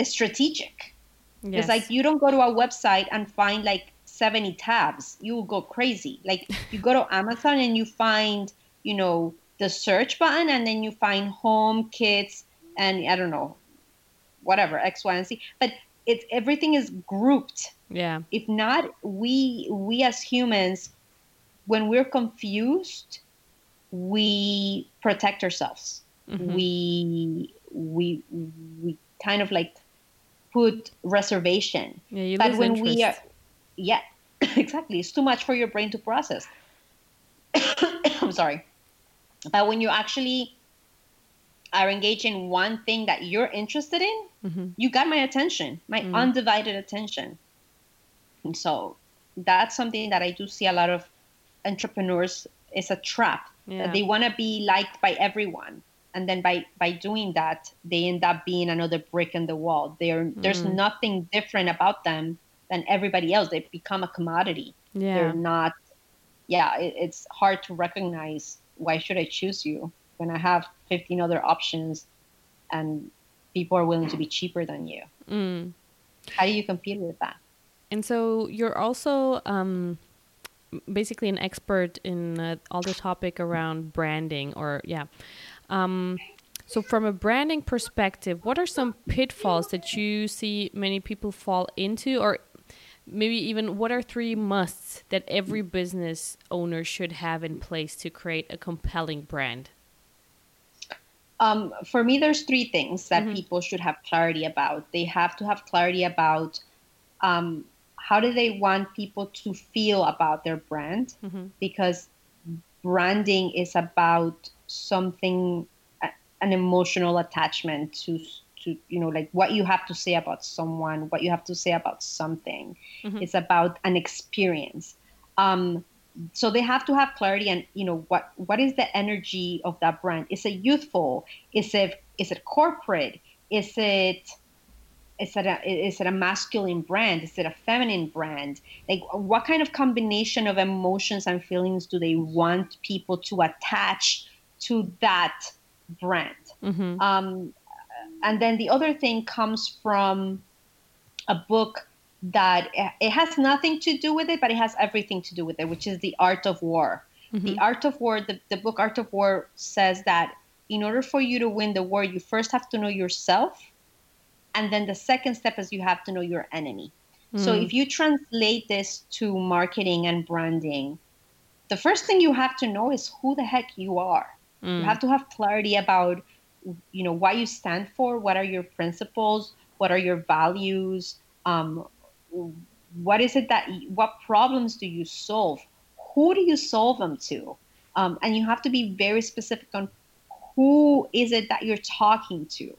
strategic. Yes. It's like you don't go to a website and find like 70 tabs. You will go crazy. Like you go to Amazon and you find, you know, the search button and then you find home, kids, and I don't know, whatever, X, Y, and Z. But it's everything is grouped. Yeah. If not, we we as humans, when we're confused, we protect ourselves. Mm-hmm. We we we kind of like put reservation. Yeah, you but when interest. we are yeah, *coughs* exactly. It's too much for your brain to process. *coughs* I'm sorry. But when you actually are engaged in one thing that you're interested in, mm-hmm. you got my attention, my mm undivided attention. And so that's something that I do see a lot of entrepreneurs is a trap. Yeah. They want to be liked by everyone. And then by, by doing that, they end up being another brick in the wall. They're, mm. There's nothing different about them than everybody else. They become a commodity. Yeah. They're not, yeah, it, it's hard to recognize why should I choose you when I have 15 other options and people are willing to be cheaper than you. Mm. How do you compete with that? And so you're also um, basically an expert in uh, all the topic around branding, or yeah. Um, so, from a branding perspective, what are some pitfalls that you see many people fall into, or maybe even what are three musts that every business owner should have in place to create a compelling brand? Um, for me, there's three things that mm-hmm. people should have clarity about. They have to have clarity about um, how do they want people to feel about their brand, mm-hmm. because branding is about something, an emotional attachment to to you know like what you have to say about someone what you have to say about something mm-hmm. it's about an experience um, so they have to have clarity and you know what what is the energy of that brand? Is it youthful? Is it is it corporate? Is it is it a is it a masculine brand? Is it a feminine brand? Like what kind of combination of emotions and feelings do they want people to attach to that brand? Mm-hmm. um, and then the other thing comes from a book that it has nothing to do with it, but it has everything to do with it, which is The Art of War. Mm-hmm. The Art of War, the, the book Art of War says that in order for you to win the war, you first have to know yourself. And then the second step is you have to know your enemy. Mm. So if you translate this to marketing and branding, the first thing you have to know is who the heck you are. Mm. You have to have clarity about you know what you stand for what are your principles what are your values um, what is it that what problems do you solve who do you solve them to um, and you have to be very specific on who is it that you're talking to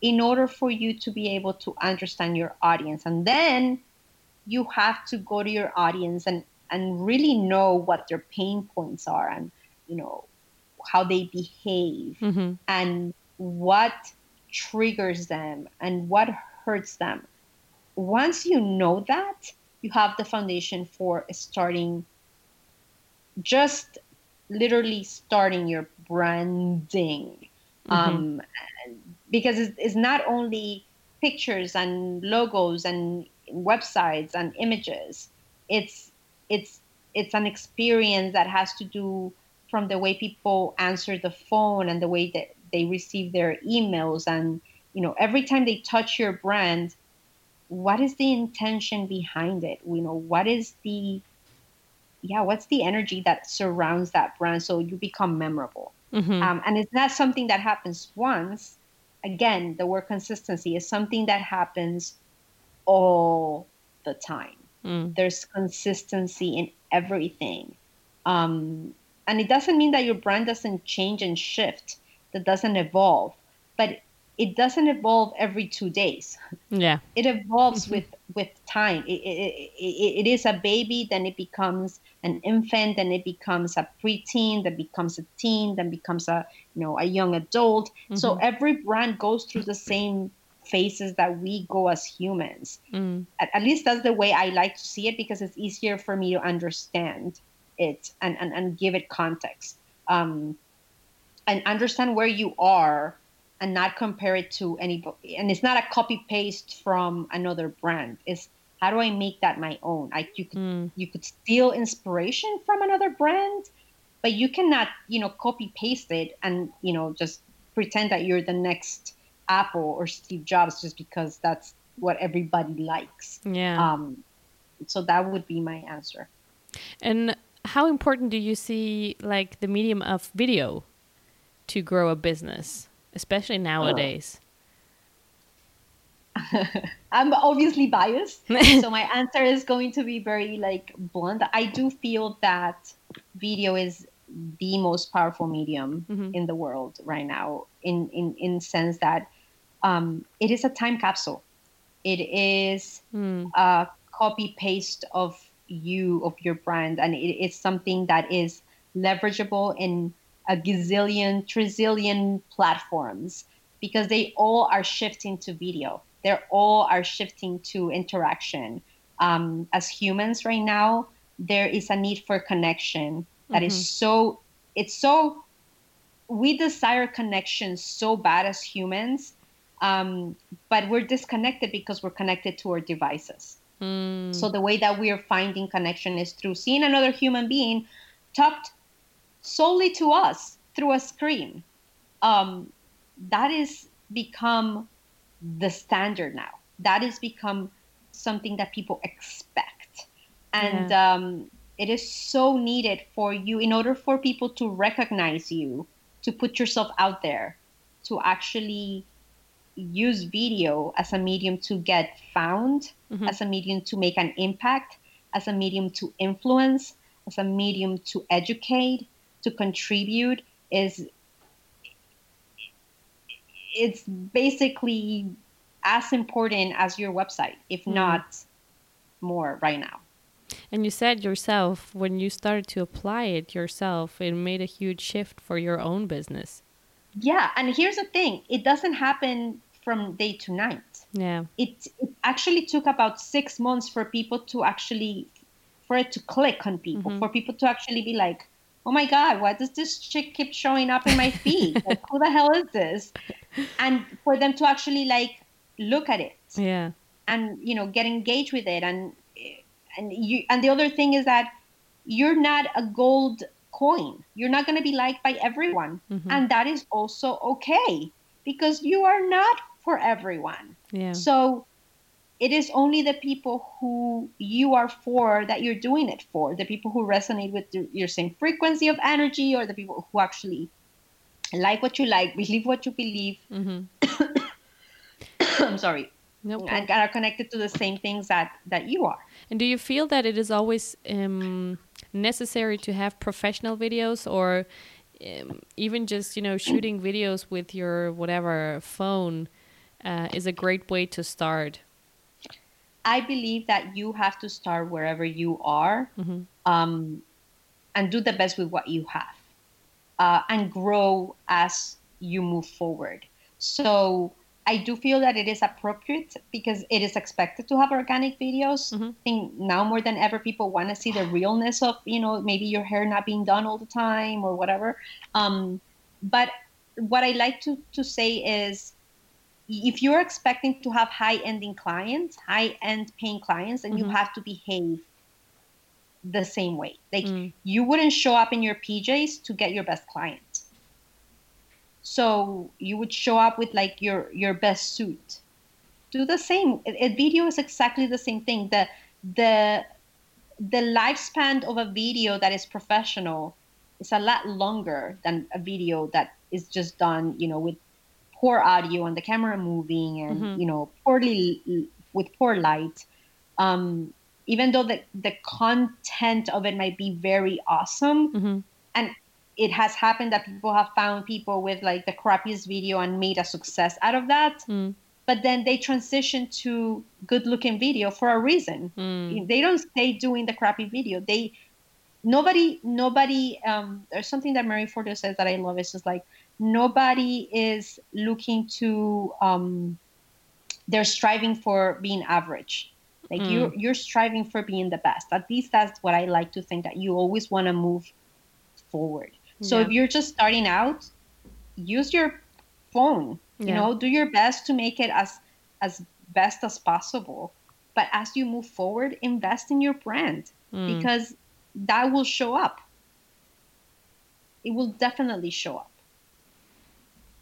in order for you to be able to understand your audience and then you have to go to your audience and and really know what their pain points are and you know how they behave mm-hmm. and what triggers them and what hurts them. Once you know that, you have the foundation for starting just literally starting your branding. Mm-hmm. Um, because it's, it's not only pictures and logos and websites and images. It's it's it's an experience that has to do from the way people answer the phone and the way that they receive their emails and you know every time they touch your brand what is the intention behind it you know what is the yeah, what's the energy that surrounds that brand so you become memorable? Mm-hmm. Um, and it's not something that happens once. Again, the word consistency is something that happens all the time. Mm. There's consistency in everything. Um, and it doesn't mean that your brand doesn't change and shift, that doesn't evolve, but it doesn't evolve every two days. Yeah, it evolves mm-hmm. with with time. It, it, it, it is a baby, then it becomes an infant, then it becomes a preteen, then becomes a teen, then becomes a you know a young adult. Mm-hmm. So every brand goes through the same phases that we go as humans. Mm. At, at, least that's the way I like to see it because it's easier for me to understand it and, and, and give it context. Um, and understand where you are and not compare it to anybody. And it's not a copy paste from another brand. It's how do I make that my own? Like you could mm. you could steal inspiration from another brand, but you cannot you know copy paste it and you know just pretend that you're the next Apple or Steve Jobs just because that's what everybody likes. Yeah. Um, so that would be my answer. And how important do you see like the medium of video to grow a business, especially nowadays? *laughs* I'm obviously biased, *laughs* so my answer is going to be very like blunt. I do feel that video is the most powerful medium mm-hmm. in the world right now in in in sense that um, it is a time capsule. It is mm. a copy paste of you, of your brand, and it is something that is leverageable in a gazillion, trillion platforms because they all are shifting to video. They're all are shifting to interaction. Um, as humans right now, there is a need for connection that mm-hmm. is so. It's so. We desire connection so bad as humans um, but we're disconnected because we're connected to our devices. Mm. So the way that we are finding connection is through seeing another human being talked solely to us through a screen. Um, that is become the standard now. That has become something that people expect, and yeah. um, it is so needed for you in order for people to recognize you, to put yourself out there, to actually use video as a medium to get found, mm-hmm. as a medium to make an impact, as a medium to influence, as a medium to educate, to contribute is it's basically as important as your website, if mm-hmm. not more right now. And you said yourself when you started to apply it yourself, it made a huge shift for your own business. Yeah, and here's the thing, it doesn't happen from day to night. Yeah. It, it actually took about six months for people to actually, for it to click on people, mm-hmm. for people to actually be like, oh my God, why does this chick keep showing up in my feed? *laughs* like, who the hell is this? And for them to actually like look at it. Yeah. And, you know, get engaged with it. And, and you, and the other thing is that you're not a gold coin. You're not going to be liked by everyone. Mm-hmm. And that is also okay because you are not for everyone. Yeah. So it is only the people who you are for that you're doing it for. The people who resonate with your same frequency of energy, or the people who actually like what you like, believe what you believe. Mm-hmm. *coughs* I'm sorry. Nope. And are connected to the same things that that you are. And do you feel that it is always um, necessary to have professional videos, or um, even just you know shooting videos with your whatever phone? uh, is a great way to start? I believe that you have to start wherever you are mm-hmm. um, and do the best with what you have uh, and grow as you move forward. So I do feel that it is appropriate because it is expected to have organic videos. Mm-hmm. I think now more than ever, people want to see the realness of, you know, maybe your hair not being done all the time or whatever. Um, but what I like to, to say is if you're expecting to have high ending clients, high end paying clients, then mm-hmm. you have to behave the same way. Like mm. you wouldn't show up in your PJs to get your best client. So you would show up with like your your best suit. Do the same. A video is exactly the same thing. The the the lifespan of a video that is professional is a lot longer than a video that is just done, you know, with poor audio and the camera moving and mm-hmm. you know poorly with poor light. Um, even though the the content of it might be very awesome, mm-hmm. and it has happened that people have found people with like the crappiest video and made a success out of that. Mm. But then they transition to good looking video for a reason. Mm. They don't stay doing the crappy video. They nobody nobody um, there's something that Marie Forleo says that I love. It's just like nobody is looking to um, they're striving for being average. Like mm. you you're striving for being the best. At least that's what I like to think that you always want to move forward. So yeah. if you're just starting out, use your phone. You yeah. know, do your best to make it as as best as possible. But as you move forward, invest in your brand mm. because that will show up. It will definitely show up.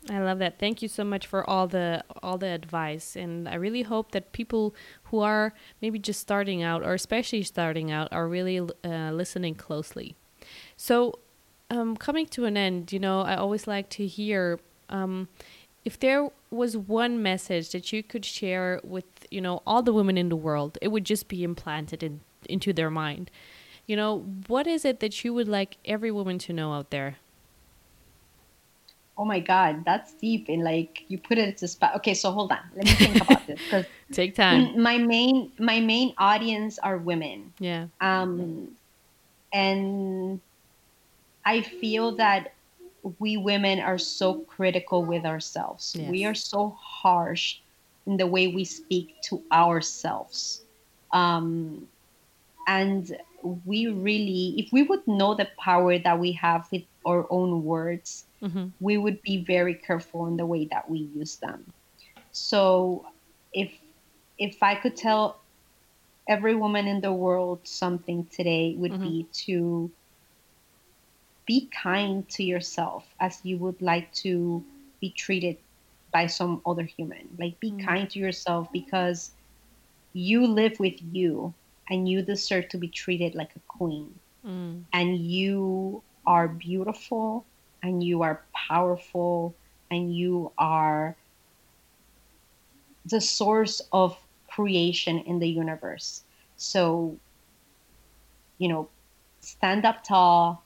I love that. Thank you so much for all the all the advice, and I really hope that people who are maybe just starting out, or especially starting out, are really uh, listening closely. So, um, coming to an end, you know, I always like to hear um, if there was one message that you could share with you know all the women in the world, it would just be implanted in, into their mind. You know, what is it that you would like every woman to know out there? Oh my God, that's deep. And like you put it to spot. Okay, so hold on. Let me think about this because *laughs* take time. My main my main audience are women. Yeah. Um, and I feel that we women are so critical with ourselves. Yes. We are so harsh in the way we speak to ourselves. Um, and we really, if we would know the power that we have with our own words, mm-hmm. we would be very careful in the way that we use them. So if if I could tell every woman in the world something today would mm-hmm. be to be kind to yourself as you would like to be treated by some other human. Like be mm-hmm. kind to yourself because you live with you and you deserve to be treated like a queen. Mm. And you are beautiful and you are powerful and you are the source of creation in the universe. So, you know, stand up tall,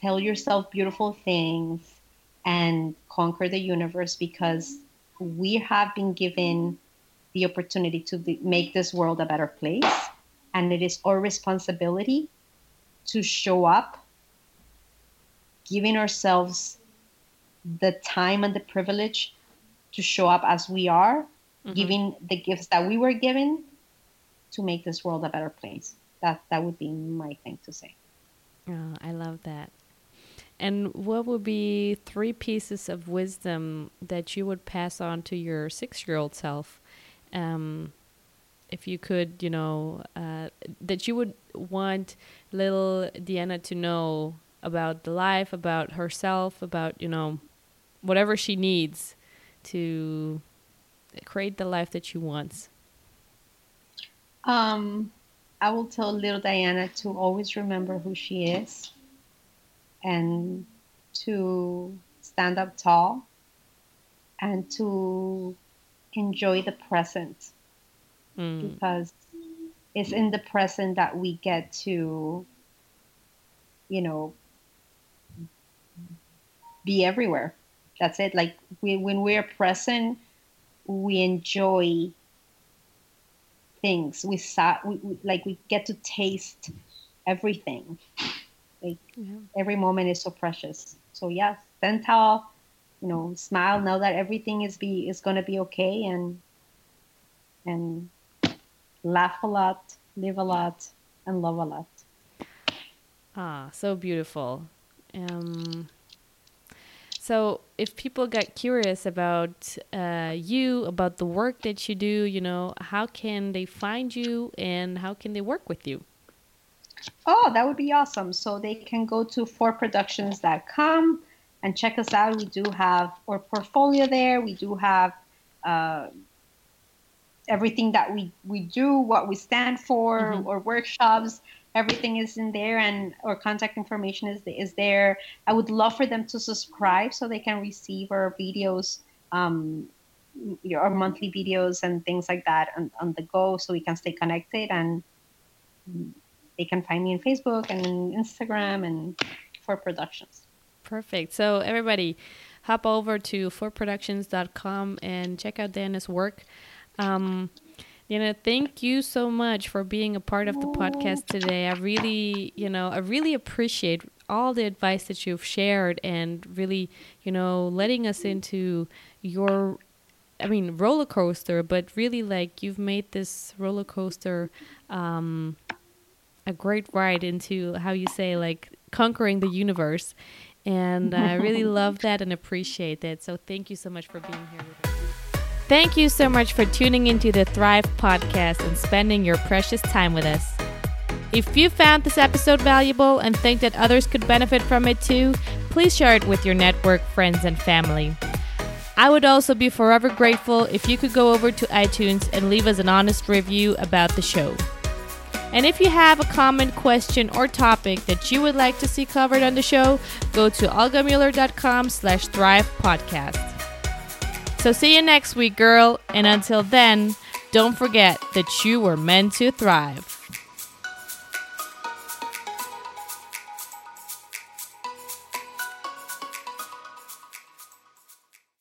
tell yourself beautiful things, and conquer the universe because we have been given the opportunity to be, make this world a better place. And it is our responsibility to show up giving ourselves the time and the privilege to show up as we are, mm-hmm. giving the gifts that we were given to make this world a better place. That that would be my thing to say. Oh, I love that. And what would be three pieces of wisdom that you would pass on to your six-year-old self, um, if you could, you know, uh, that you would want little Deanna to know about the life, about herself, about, you know, whatever she needs to create the life that she wants? Um, I will tell little Diana to always remember who she is and to stand up tall and to enjoy the present mm. because it's in the present that we get to you know be everywhere. That's it. Like we, when we're present, we enjoy things. We, saw, we, we like we get to taste everything. Like yeah. every moment is so precious. So yes, stand tall. You know, smile. Know that everything is be is gonna be okay, and and laugh a lot, live a lot, and love a lot. Ah, so beautiful. Um, so if people get curious about uh, you, about the work that you do, you know, how can they find you and how can they work with you? Oh, that would be awesome. So they can go to fourproductions.com and check us out. We do have our portfolio there. We do have uh, everything that we we do, what we stand for, mm-hmm. or workshops. Everything is in there, and our contact information is is there. I would love for them to subscribe so they can receive our videos, um, our monthly videos and things like that on, on the go, so we can stay connected and they can find me on Facebook and Instagram and Four Productions. Perfect. So everybody, hop over to fourproductions.com and check out Diana's work. Um, Diana, thank you so much for being a part of the podcast today. I really, you know, I really appreciate all the advice that you've shared and really, you know, letting us into your I mean roller coaster, but really like you've made this roller coaster um a great ride into how you say like conquering the universe and I really *laughs* love that and appreciate that. So thank you so much for being here with us. Thank you so much for tuning into the Thrive podcast and spending your precious time with us. If you found this episode valuable and think that others could benefit from it too, please share it with your network, friends, and family. I would also be forever grateful if you could go over to iTunes and leave us an honest review about the show. And if you have a comment, question, or topic that you would like to see covered on the show, go to olgamuller.com slash thrive podcast. So see you next week, girl. And until then, don't forget that you were meant to thrive.